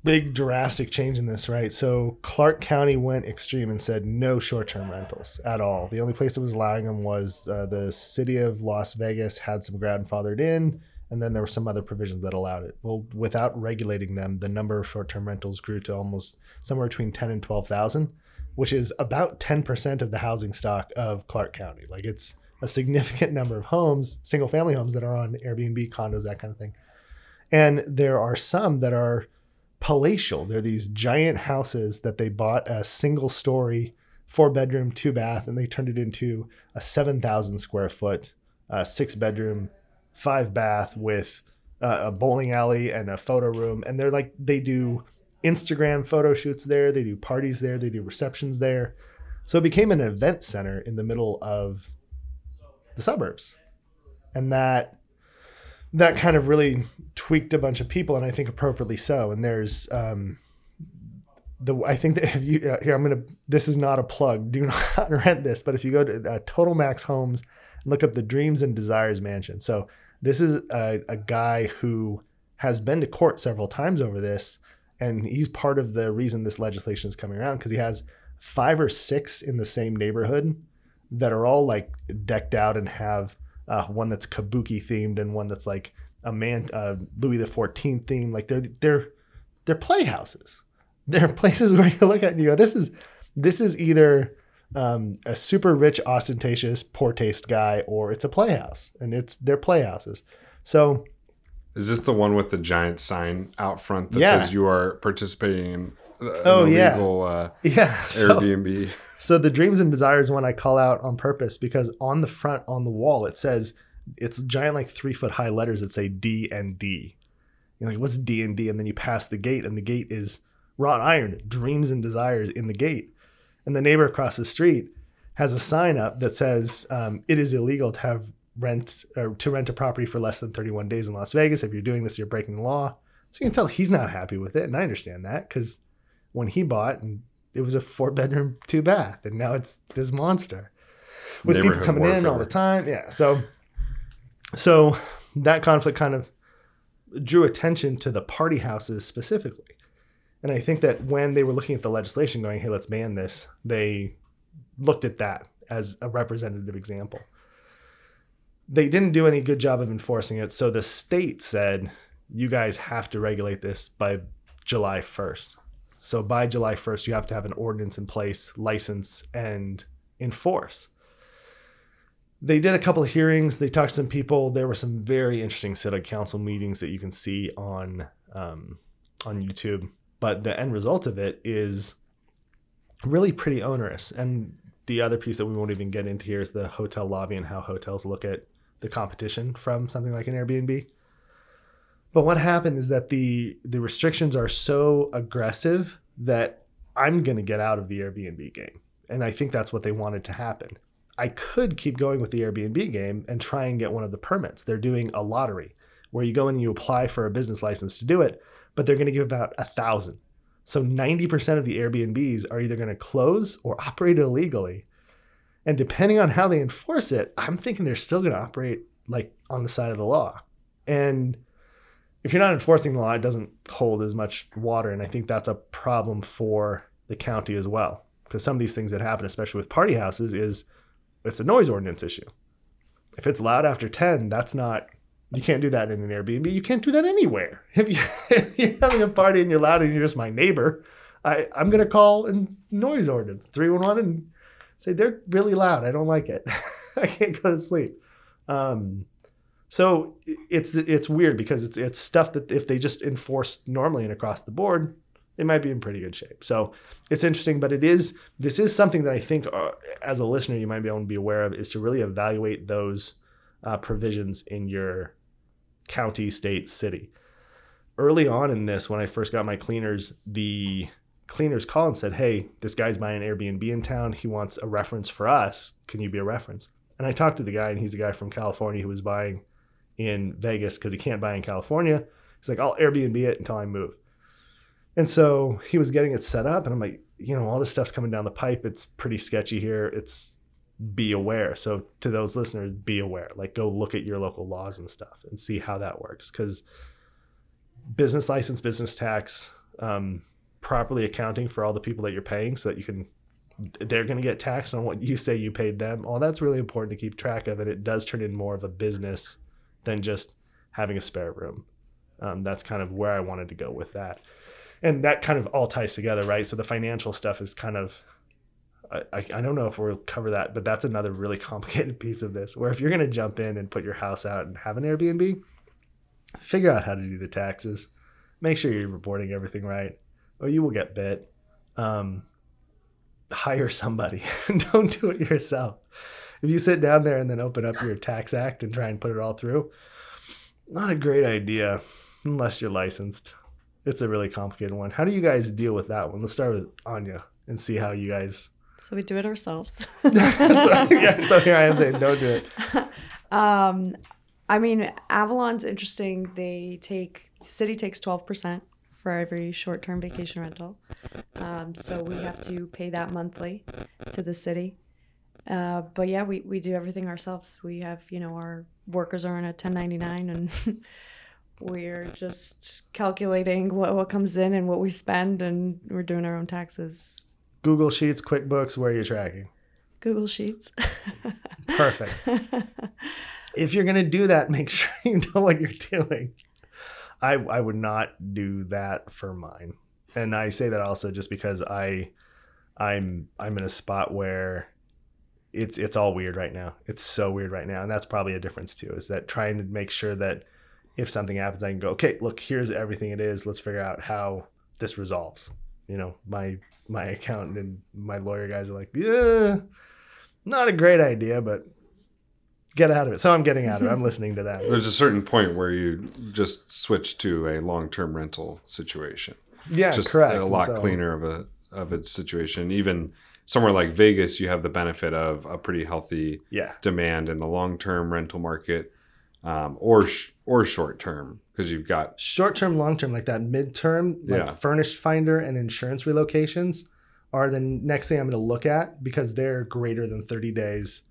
big drastic change in this, right? So Clark County went extreme and said no short-term rentals at all. The only place that was allowing them was uh, the city of Las Vegas had some grandfathered in, and then there were some other provisions that allowed it. Well, without regulating them, the number of short-term rentals grew to almost somewhere between ten and twelve thousand, which is about ten percent of the housing stock of Clark County. Like it's a significant number of homes, single family homes that are on Airbnb, condos, that kind of thing. And there are some that are palatial. They're these giant houses that they bought a single story, four bedroom, two bath, and they turned it into a 7,000 square foot, uh, six bedroom, five bath with uh, a bowling alley and a photo room. And they're like, they do Instagram photo shoots there, they do parties there, they do receptions there. So it became an event center in the middle of the suburbs. And that that kind of really tweaked a bunch of people and I think appropriately so. And there's um the I think that if you uh, here I'm gonna this is not a plug. Do not rent this, but if you go to uh, Total Max Homes and look up the Dreams and Desires Mansion. So this is a, a guy who has been to court several times over this, and he's part of the reason this legislation is coming around because he has five or six in the same neighborhood that are all like decked out and have uh, one that's kabuki themed and one that's like a man uh, Louis the Fourteenth theme. Like they're they're they're playhouses. They're places where you look at and you go, this is this is either um, a super rich, ostentatious, poor taste guy, or it's a playhouse, and it's they're playhouses. So Is this the one with the giant sign out front that Yeah. says you are participating in uh, an Oh, yeah. illegal uh, yeah, so, Airbnb? So the dreams and desires one I call out on purpose because on the front on the wall it says it's giant like three foot high letters that say D and D. You're like, what's D and D? And then you pass the gate and the gate is wrought iron, dreams and desires in the gate. And the neighbor across the street has a sign up that says um, it is illegal to have rent or to rent a property for less than 31 days in Las Vegas. If you're doing this, you're breaking the law. So you can tell he's not happy with it, and I understand that because when he bought and it was a four bedroom, two bath, and now it's this monster with people coming in all the time. Yeah. So, so that conflict kind of drew attention to the party houses specifically. And I think that when they were looking at the legislation going, hey, let's ban this, they looked at that as a representative example. They didn't do any good job of enforcing it. So the state said, you guys have to regulate this by July 1st. So by July 1st, you have to have an ordinance in place, license, and enforce. They did a couple of hearings. They talked to some people. There were some very interesting city council meetings that you can see on um, on YouTube. But the end result of it is really pretty onerous. And the other piece that we won't even get into here is the hotel lobby and how hotels look at the competition from something like an Airbnb. But what happened is that the the restrictions are so aggressive that I'm going to get out of the Airbnb game. And I think that's what they wanted to happen. I could keep going with the Airbnb game and try and get one of the permits. They're doing a lottery where you go in and you apply for a business license to do it, but they're going to give about a thousand. So 90% of the Airbnbs are either going to close or operate illegally. And depending on how they enforce it, I'm thinking they're still going to operate like on the side of the law. And if you're not enforcing the law, it doesn't hold as much water. And I think that's a problem for the county as well. Because some of these things that happen, especially with party houses, is it's a noise ordinance issue. If it's loud after 10, that's not, you can't do that in an Airbnb. You can't do that anywhere. If, you, you're having a party and you're loud and you're just my neighbor, I, I'm going to call a noise ordinance 311 and say, they're really loud. I don't like it. I can't go to sleep. Um, so it's it's weird because it's it's stuff that if they just enforced normally and across the board, it might be in pretty good shape. So it's interesting, but it is this is something that I think uh, as a listener you might be able to be aware of is to really evaluate those uh, provisions in your county, state, city. Early on in this, when I first got my cleaners, the cleaners call and said, "Hey, this guy's buying an Airbnb in town. He wants a reference for us. Can you be a reference?" And I talked to the guy, and he's a guy from California who was buying in Vegas because he can't buy in California. He's like, I'll Airbnb it until I move. And so he was getting it set up, and I'm like, you know, all this stuff's coming down the pipe. It's pretty sketchy here. It's be aware. So to those listeners, be aware. Like, go look at your local laws and stuff and see how that works. Because business license, business tax, um, properly accounting for all the people that you're paying, so that you can, they're going to get taxed on what you say you paid them. All that's really important to keep track of, and it does turn in more of a business than just having a spare room. Um, that's kind of where I wanted to go with that. And that kind of all ties together, right? So the financial stuff is kind of, I, I I don't know if we'll cover that, but that's another really complicated piece of this. Where if you're going to jump in and put your house out and have an Airbnb, figure out how to do the taxes. Make sure you're reporting everything right, or you will get bit. Um, hire somebody. don't do it yourself. If you sit down there and then open up your TaxAct and try and put it all through, not a great idea unless you're licensed. It's a really complicated one. How do you guys deal with that one? Let's start with Ania and see how you guys. So we do it ourselves. so, yeah, so here I am saying, don't do it. um, I mean, Avalon's interesting. They take city takes twelve percent for every short-term vacation rental. Um, so we have to pay that monthly to the city. Uh, but yeah, we, we do everything ourselves. We have, you know, our workers are on a 1099 and we're just calculating what, what comes in and what we spend and we're doing our own taxes. Google Sheets, QuickBooks, where are you tracking? Google Sheets. Perfect. if you're gonna do that, make sure you know what you're doing. I I would not do that for mine, and I say that also just because I I'm I'm in a spot where it's it's all weird right now. It's so weird right now, and that's probably a difference too. Is that trying to make sure that if something happens, I can go, okay, look, here's everything it is. Let's figure out how this resolves. You know, my my accountant and my lawyer guys are like, yeah, not a great idea, but get out of it. So I'm getting out of it. I'm listening to that. There's a certain point where you just switch to a long-term rental situation. Yeah, just correct. a lot so- cleaner of a of a situation. Even somewhere like Vegas, you have the benefit of a pretty healthy Yeah, demand in the long-term rental market, um, or sh- or short-term because you've got short term, long term, like that midterm, like Yeah. furnished finder and insurance relocations are the next thing I'm going to look at because they're greater than 30 days.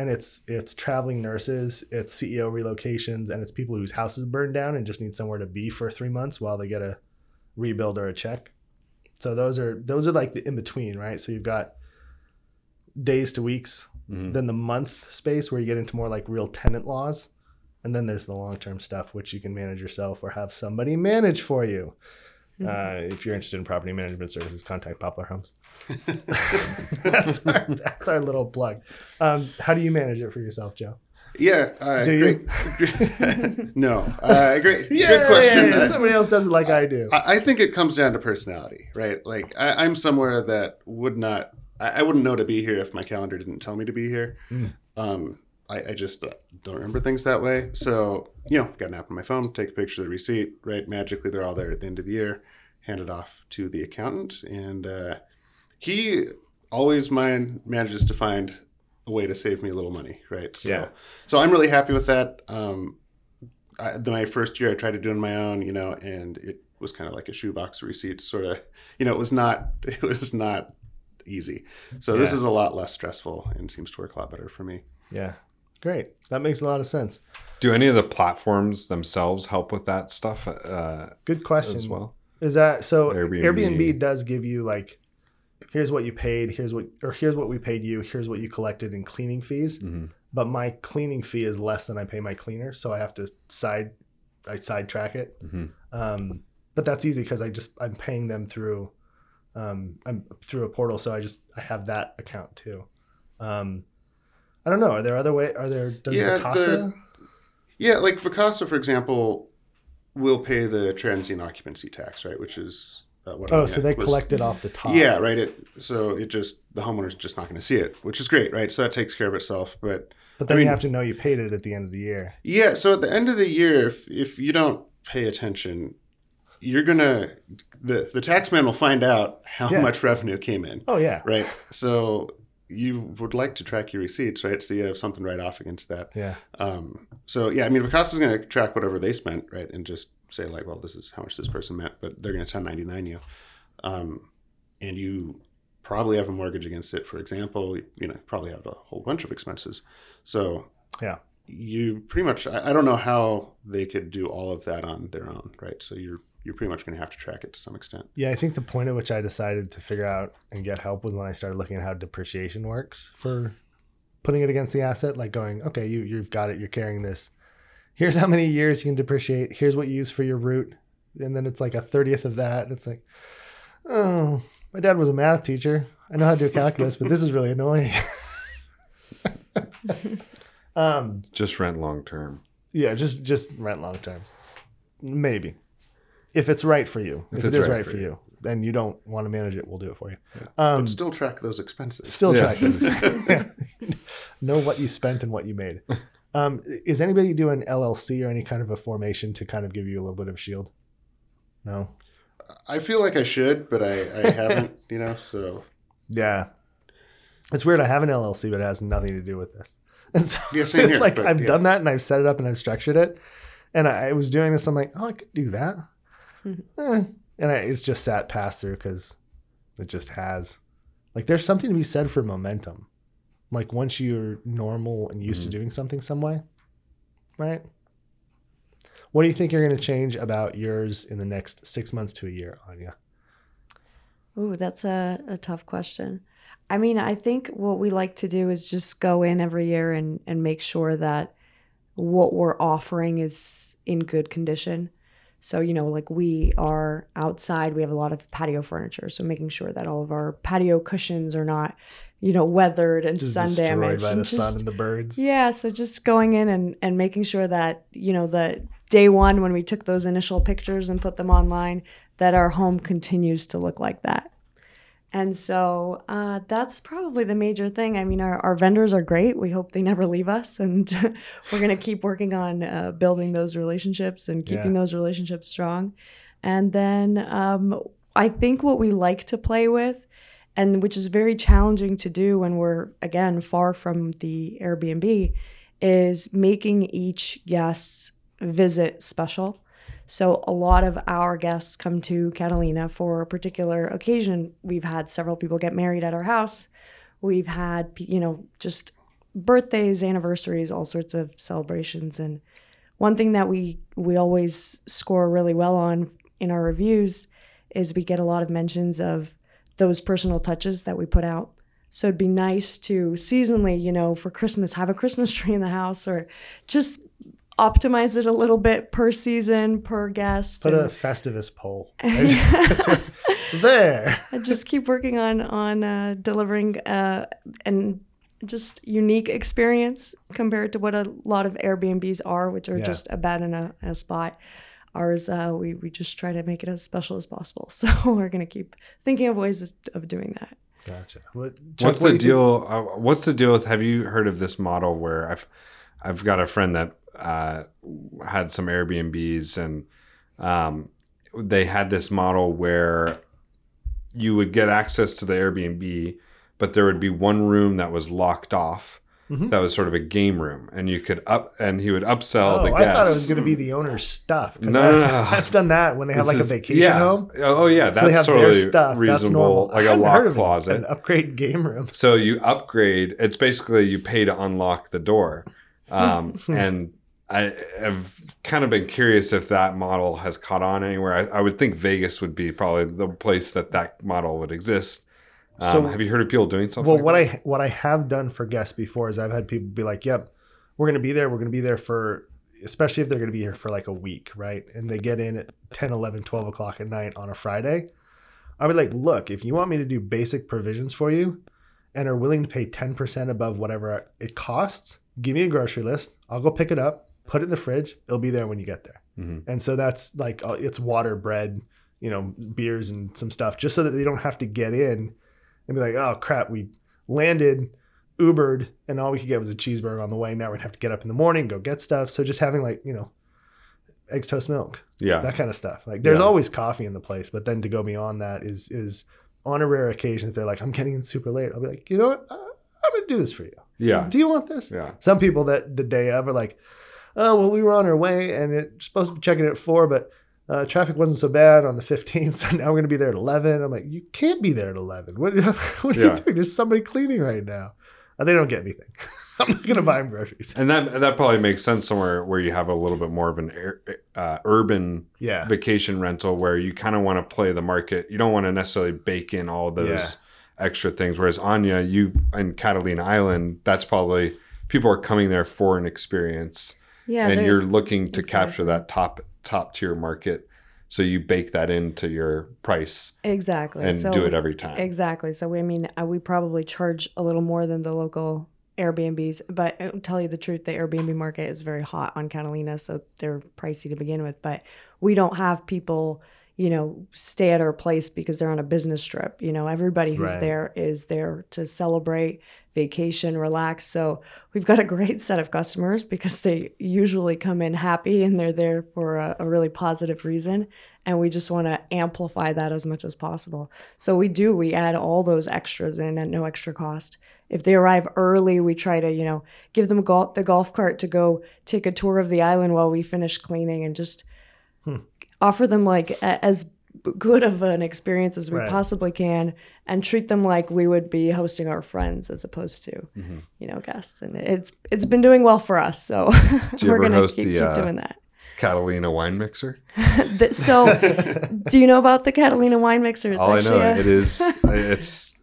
And it's it's traveling nurses, it's CEO relocations, and it's people whose houses burned down and just need somewhere to be for three months while they get a rebuild or a check. So those are those are like the in between, right? So you've got days to weeks, Mhm. then the month space where you get into more like real tenant laws. And then there's the long term stuff, which you can manage yourself or have somebody manage for you. Uh, if you're interested in property management services, contact Poplar Homes. that's, our, that's our little plug. Um, how do you manage it for yourself, Joe? Yeah. Uh, Do you? great. no. Uh, great. Yeah, good question. yeah, somebody else does it like I do. I, I think it comes down to personality, right? Like I, I'm somewhere that would not, I, I wouldn't know to be here if my calendar didn't tell me to be here. Mm. Um, I, I just uh, don't remember things that way. So you know, got an app on my phone, take a picture of the receipt, right? Magically, they're all there at the end of the year. Hand it off to the accountant, and uh, he always mind manages to find a way to save me a little money, right? So, Yeah. So I'm really happy with that. Um, I, the, my first year, I tried to do it on my own, you know, and it was kind of like a shoebox receipt, sort of. You know, it was not. It was not easy. So this is a lot less stressful and seems to work a lot better for me. Yeah, great. That makes a lot of sense. Do any of the platforms themselves help with that stuff uh, Good question. as well? Is that so? Airbnb. Airbnb. does give you like, here's what you paid, here's what, or here's what we paid you, here's what you collected in cleaning fees. Mhm. But my cleaning fee is less than I pay my cleaner, so I have to side, I sidetrack it. Mhm. Um, but that's easy because I just I'm paying them through, um, I'm through a portal, so I just I have that account too. Um, I don't know. Are there other way? Are there? Does Yeah, Vacasa? the- Yeah, like Vacasa, for example, will pay the transient occupancy tax, right? Which is uh, what oh, I so they was- collect it off the top. Yeah, right. It so it just the homeowner's just not going to see it, which is great, right? So that takes care of itself. But But then I you have to know you paid it at the end of the year. yeah, so at the end of the year, if if you don't pay attention, you're gonna the the tax man will find out how Yeah. much revenue came in, Oh yeah. right? So you would like to track your receipts, right? So you have something right off against that. Yeah. Um, so yeah, I mean, Vacasa is going to track whatever they spent, right, and just say like, well, this is how much this person meant, but they're going to 1099 you, um, and you probably have a mortgage against it. For example, you know, probably have a whole bunch of expenses. So Yeah. you pretty much. I, I don't know how they could do all of that on their own, right? So you're you're pretty much going to have to track it to some extent. Yeah, I think the point at which I decided to figure out and get help was when I started looking at how depreciation works for putting it against the asset. Like going, okay, you you've got it, you're carrying this. Here's how many years you can depreciate. Here's what you use for your root, and then it's like a thirtieth of that. And it's like, oh, my dad was a math teacher. I know how to do calculus, but this is really annoying. um, Just rent long term. yeah, just just rent long term, maybe, if it's right for you. If, If it's right right, for for you. you, then you don't want to manage it. We'll do it for you. But Um, still track those expenses. still Yeah. track those. Yeah. know what you spent and what you made. Um, is anybody doing LLC or any kind of a formation to kind of give you a little bit of shield? No. I feel like I should, but I, I haven't. You know, so Yeah. It's weird. I have an LLC, but it has nothing to do with this. And so Yeah, same it's here, like but I've yeah. done that and I've set it up and I've structured it. And I, I was doing this. I'm like, oh, I could do that. Eh. and I, it's just sat past through because it just has. Like, there's something to be said for momentum. Like once you're normal and used Mm-hmm. to doing something some way, right? What do you think you're going to change about yours in the next six months to a year, Ania? Ooh, that's a, a tough question. I mean, I think what we like to do is just go in every year and, and make sure that what we're offering is in good condition. So, you know, like we are outside, we have a lot of patio furniture. So, making sure that all of our patio cushions are not, you know, weathered and Just sun destroyed damaged. by and the sun and the birds. yeah, so just going in and, and making sure that, you know, the day one when we took those initial pictures and put them online, that our home continues to look like that. And so uh, that's probably the major thing. I mean, our, our vendors are great. We hope they never leave us. And we're going to keep working on uh, building those relationships and keeping Yeah. those relationships strong. And then um, I think what we like to play with, and which is very challenging to do when we're, again, far from the Airbnb, is making each guest's visit special. So a lot of our guests come to Catalina for a particular occasion. We've had several people get married at our house. We've had, you know, just birthdays, anniversaries, all sorts of celebrations. And one thing that we we always score really well on in our reviews is we get a lot of mentions of those personal touches that we put out. So it'd be nice to seasonally, you know, for Christmas, have a Christmas tree in the house or just optimize it a little bit per season, per guest. Put and- a Festivus pole. there. I just keep working on on uh, delivering uh, an just unique experience compared to what a lot of Airbnbs are, which are Yeah. just a bed in a, in a spot. Ours, uh, we we just try to make it as special as possible. So we're gonna keep thinking of ways of doing that. Gotcha. What, Chuck, What's what the deal? Uh, what's the deal with? Have you heard of this model where I've I've got a friend that uh, had some Airbnbs and um, they had this model where you would get access to the Airbnb, but there would be one room that was locked off. Mhm. That was sort of a game room, and you could up and he would upsell Oh, the I guests. thought it was going to be the owner's stuff. No, I've, no, no. I've done that when they have This like a vacation yeah. home. Oh yeah, So they that's have totally their stuff. That's reasonable. normal. Like I a hadn't lock heard of an- closet. An upgrade game room. So you upgrade. It's basically you pay to unlock the door, um, and I have kind of been curious if that model has caught on anywhere. I, I would think Vegas would be probably the place that that model would exist. Um, So- have you heard of people doing something? Well, like what that? I what I have done for guests before is I've had people be like, "Yep, we're going to be there. We're going to be there for." Especially if they're going to be here for like a week, right? And they get in at 10, 11, 12 o'clock at night on a Friday. I would be like, look, if you want me to do basic provisions for you and are willing to pay 10% above whatever it costs, give me a grocery list. I'll go pick it up, put it in the fridge. It'll be there when you get there. Mhm. And so that's like, uh, it's water, bread, you know, beers and some stuff, just so that they don't have to get in and be like, oh crap, we landed, Ubered, and all we could get was a cheeseburger on the way. Now we'd have to get up in the morning, go get stuff. So just having like, you know, eggs, toast, milk, yeah, that kind of stuff. Like there's Yeah. always coffee in the place, but then to go beyond that is is on a rare occasion if they're like, I'm getting in super late, I'll be like, you know what? Uh, I'm gonna do this for you. yeah, Do you want this? yeah. Some people that the day of are like, oh well, we were on our way and it's supposed to be checking at four, but uh, traffic wasn't so bad on the 15th, so now we're gonna be there at 11. I'm like, you can't be there at 11. What, what are Yeah. you doing? There's somebody cleaning right now. Uh, they don't get anything. I'm not gonna buy them groceries. And that that probably makes sense somewhere where you have a little bit more of an uh, urban Yeah. vacation rental where you kind of want to play the market. You don't want to necessarily bake in all those extra things. Whereas Ania, you in Catalina Island, that's probably people are coming there for an experience, Yeah, and you're looking to capture that top top tier market. So you bake that into your price exactly and so do it every time. Exactly. So I mean, uh, we probably charge a little more than the local Airbnbs, but I'll tell you the truth, the Airbnb market is very hot on Catalina, so they're pricey to begin with. But we don't have people, you know, stay at our place because they're on a business trip. You know, everybody who's Right. there is there to celebrate, vacation, relax. So we've got a great set of customers because they usually come in happy and they're there for a, a really positive reason. And we just want to amplify that as much as possible. So we do, we add all those extras in at no extra cost. If they arrive early, we try to, you know, give them gol- the golf cart to go take a tour of the island while we finish cleaning and just offer them like a- as good of an experience as we Right. possibly can and treat them like we would be hosting our friends as opposed to Mm-hmm. you know guests and it's it's been doing well for us so we're gonna keep, the keep uh, doing that Catalina wine mixer? So do you know about the catalina wine mixer it's All I know a- it is it's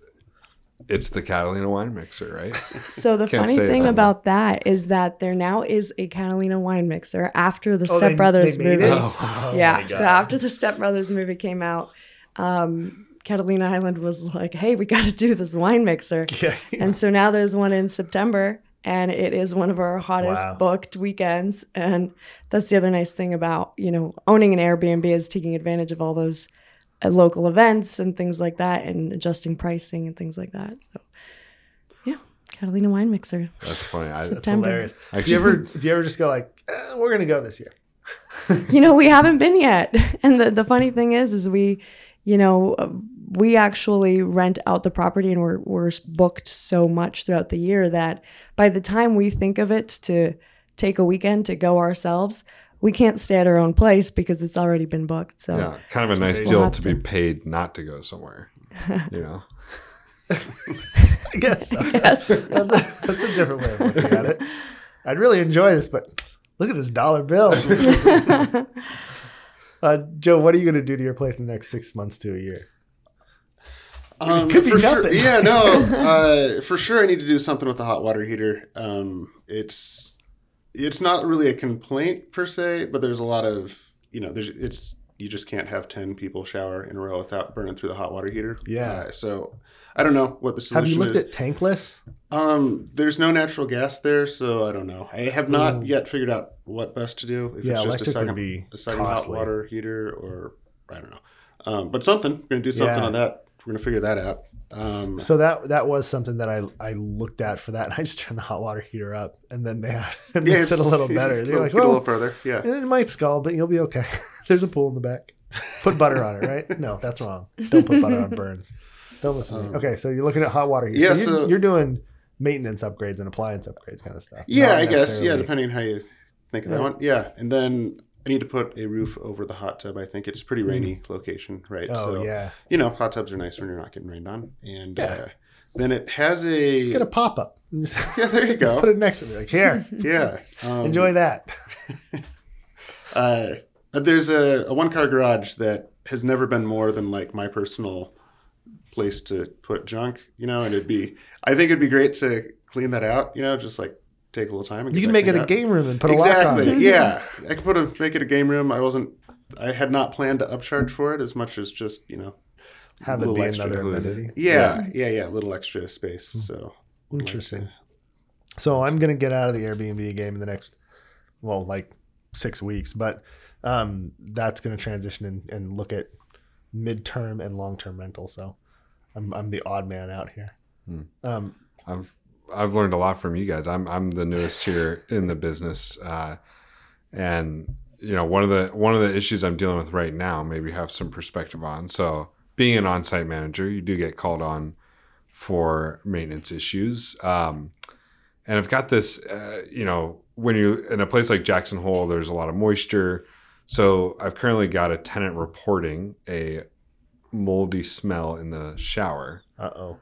it's the Catalina wine mixer, right? So the funny thing that about that is that there now is a Catalina wine mixer after the Oh, Step Brothers movie. Oh. Oh yeah. my So after the Step Brothers movie came out, um, Catalina Island was like, "Hey, we got to do this wine mixer." Yeah. And so now there's one in September, and it is one of our hottest Wow. booked weekends. And that's the other nice thing about you know owning an Airbnb is taking advantage of all those local events and things like that, and adjusting pricing and things like that. So yeah, Catalina wine mixer. That's funny. I, That's hilarious. do you ever do you ever just go like, eh, we're gonna go this year? you know we haven't been yet and the, the funny thing is is we you know we actually rent out the property and we're, we're booked so much throughout the year that by the time we think of it to take a weekend to go ourselves we can't stay at our own place because it's already been booked so yeah, kind of a nice We'll deal to to. be paid not to go somewhere. You know, I guess so. yes that's, a, that's a different way of looking at it. I'd really enjoy this, but look at this dollar bill. uh, Joe, what are you going to do to your place in the next six months to a year? Um, could be for sure, nothing. yeah, no, uh, for sure. I need to do something with the hot water heater. Um, it's it's not really a complaint per se, but there's a lot of you know, there's it's you just can't have ten people shower in a row without burning through the hot water heater. Yeah. Uh, so I don't know what the solution Have you looked is. at tankless? Um, there's no natural gas there, so I don't know. I have not Ooh. yet figured out what best to do. If Yeah, it's just a second, be a second hot water heater, or I don't know. Um, but something. We're gonna do something Yeah. on that. We're gonna figure that out. Um, So that that was something that I I looked at for that, and I just turned the hot water heater up, and then they have it yeah, makes it a little better. They're like, get a little further. Yeah. it might scald, but you'll be okay. There's a pool in the back. Put butter on it, right? No, that's wrong. Don't put butter on burns. Don't listen. to me. Um, Okay, so you're looking at hot water heater. yeah, so you're, so- you're doing maintenance upgrades and appliance upgrades kind of stuff. Yeah, I guess. Yeah, depending on how you think of Yeah. that one. Yeah, and then I need to put a roof over the hot tub. I think it's a pretty rainy location, right? Hmm. Oh so yeah, you know, hot tubs are nice when you're not getting rained on. And Yeah. uh, then it has a just get a pop up. Yeah. There you just go. put it next to me. Like here, yeah. Um, enjoy that. Uh, there's a, a one car garage that has never been more than like my personal place to put junk, you know, and it'd be, I think it'd be great to clean that out, you know, just like take a little time. And You can make it cleaned a out. game room and put a lock on exactly. Yeah. I could put a, make it a game room. I wasn't, I had not planned to upcharge for it as much as just, you know, Have a it little be extra. another included. amenity. Yeah. Yeah. Yeah. A little extra space. Hmm. So Interesting. So I'm gonna get out of the Airbnb game in the next, well, like six weeks, but um, that's gonna transition and, and look at midterm and long term rental. So I'm I'm the odd man out here. Hmm. Um, I've I've learned a lot from you guys. I'm I'm the newest here in the business, uh, and you know one of the one of the issues I'm dealing with right now. Maybe have some perspective on. So being an on-site manager, you do get called on for maintenance issues, um, and I've got this. Uh, you know, when you're in a place like Jackson Hole, there's a lot of moisture. So I've currently got a tenant reporting a moldy smell in the shower uh oh.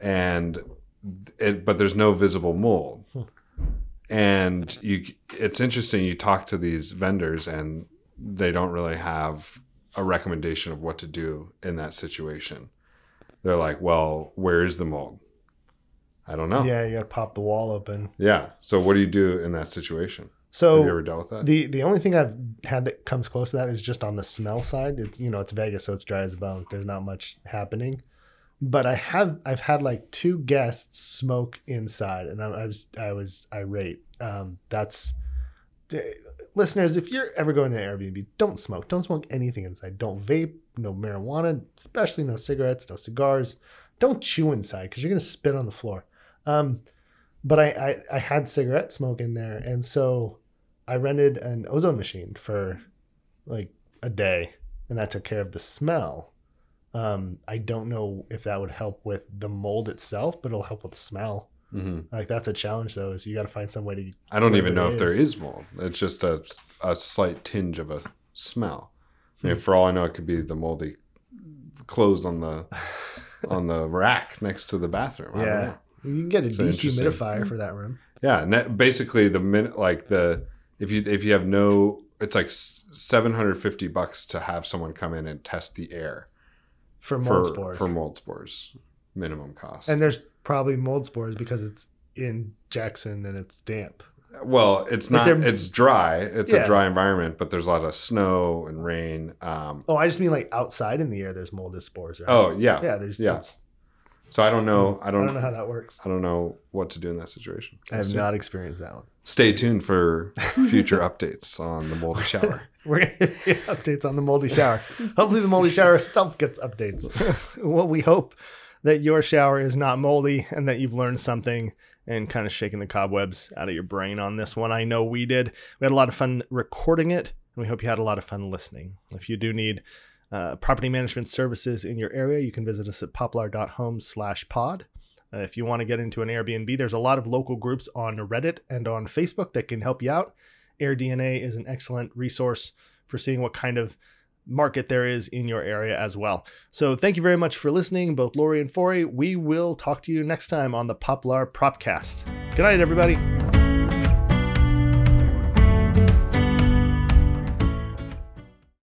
and it but there's no visible mold hmm. and you it's interesting you talk to these vendors and they don't really have a recommendation of what to do in that situation they're like well where is the mold i don't know yeah, you gotta pop the wall open. Yeah. So what do you do in that situation So have you ever dealt with that The the only thing I've had that comes close to that is just on the smell side. It's you know it's Vegas, so it's dry as a bone. There's not much happening. But I have I've had like two guests smoke inside, and I, I was I was irate. Um, that's listeners. If you're ever going to Airbnb, don't smoke. Don't smoke anything inside. Don't vape. No marijuana, especially no cigarettes, no cigars. Don't chew inside because you're gonna spit on the floor. Um, but I, I I had cigarette smoke in there, and so I rented an ozone machine for like a day, and that took care of the smell. Um, I don't know if that would help with the mold itself, but it'll help with the smell. hmm Like that's a challenge, though. Is you got to find some way to. i don't even know if there is. mold it's just a, a slight tinge of a smell I mean, for all I know, it could be the moldy clothes on the on the rack next to the bathroom. I don't Yeah. know. You can get a interesting. dehumidifier for that room. Yeah, and that, basically the minute like the if you if you have no, it's like seven hundred fifty bucks to have someone come in and test the air For for mold spores. for mold spores, minimum cost. and there's probably mold spores because it's in Jackson and it's damp. well, it's not. It's dry. It's Yeah. a dry environment, but there's a lot of snow and rain. Um, Oh, I just mean like outside in the air, there's mold spores, right? oh yeah, yeah. There's yeah. So I don't know. I I don't. don't know how that works. I don't know what to do in that situation. I have So not experienced that one. Stay tuned for future updates on the moldy shower. We're gonna get updates on the moldy shower. Hopefully, the moldy shower itself gets updates. well, we hope that your shower is not moldy and that you've learned something and kind of shaken the cobwebs out of your brain on this one. I know we did. We had a lot of fun recording it, and we hope you had a lot of fun listening. If you do need uh, property management services in your area, you can visit us at poplar.home slash pod. Uh, if you want to get into an Airbnb, there's a lot of local groups on Reddit and on Facebook that can help you out. AirDNA is an excellent resource for seeing what kind of market there is in your area as well. So thank you very much for listening, both Lori and Fori. We will talk to you next time on the Poplar Propcast. Good night, everybody.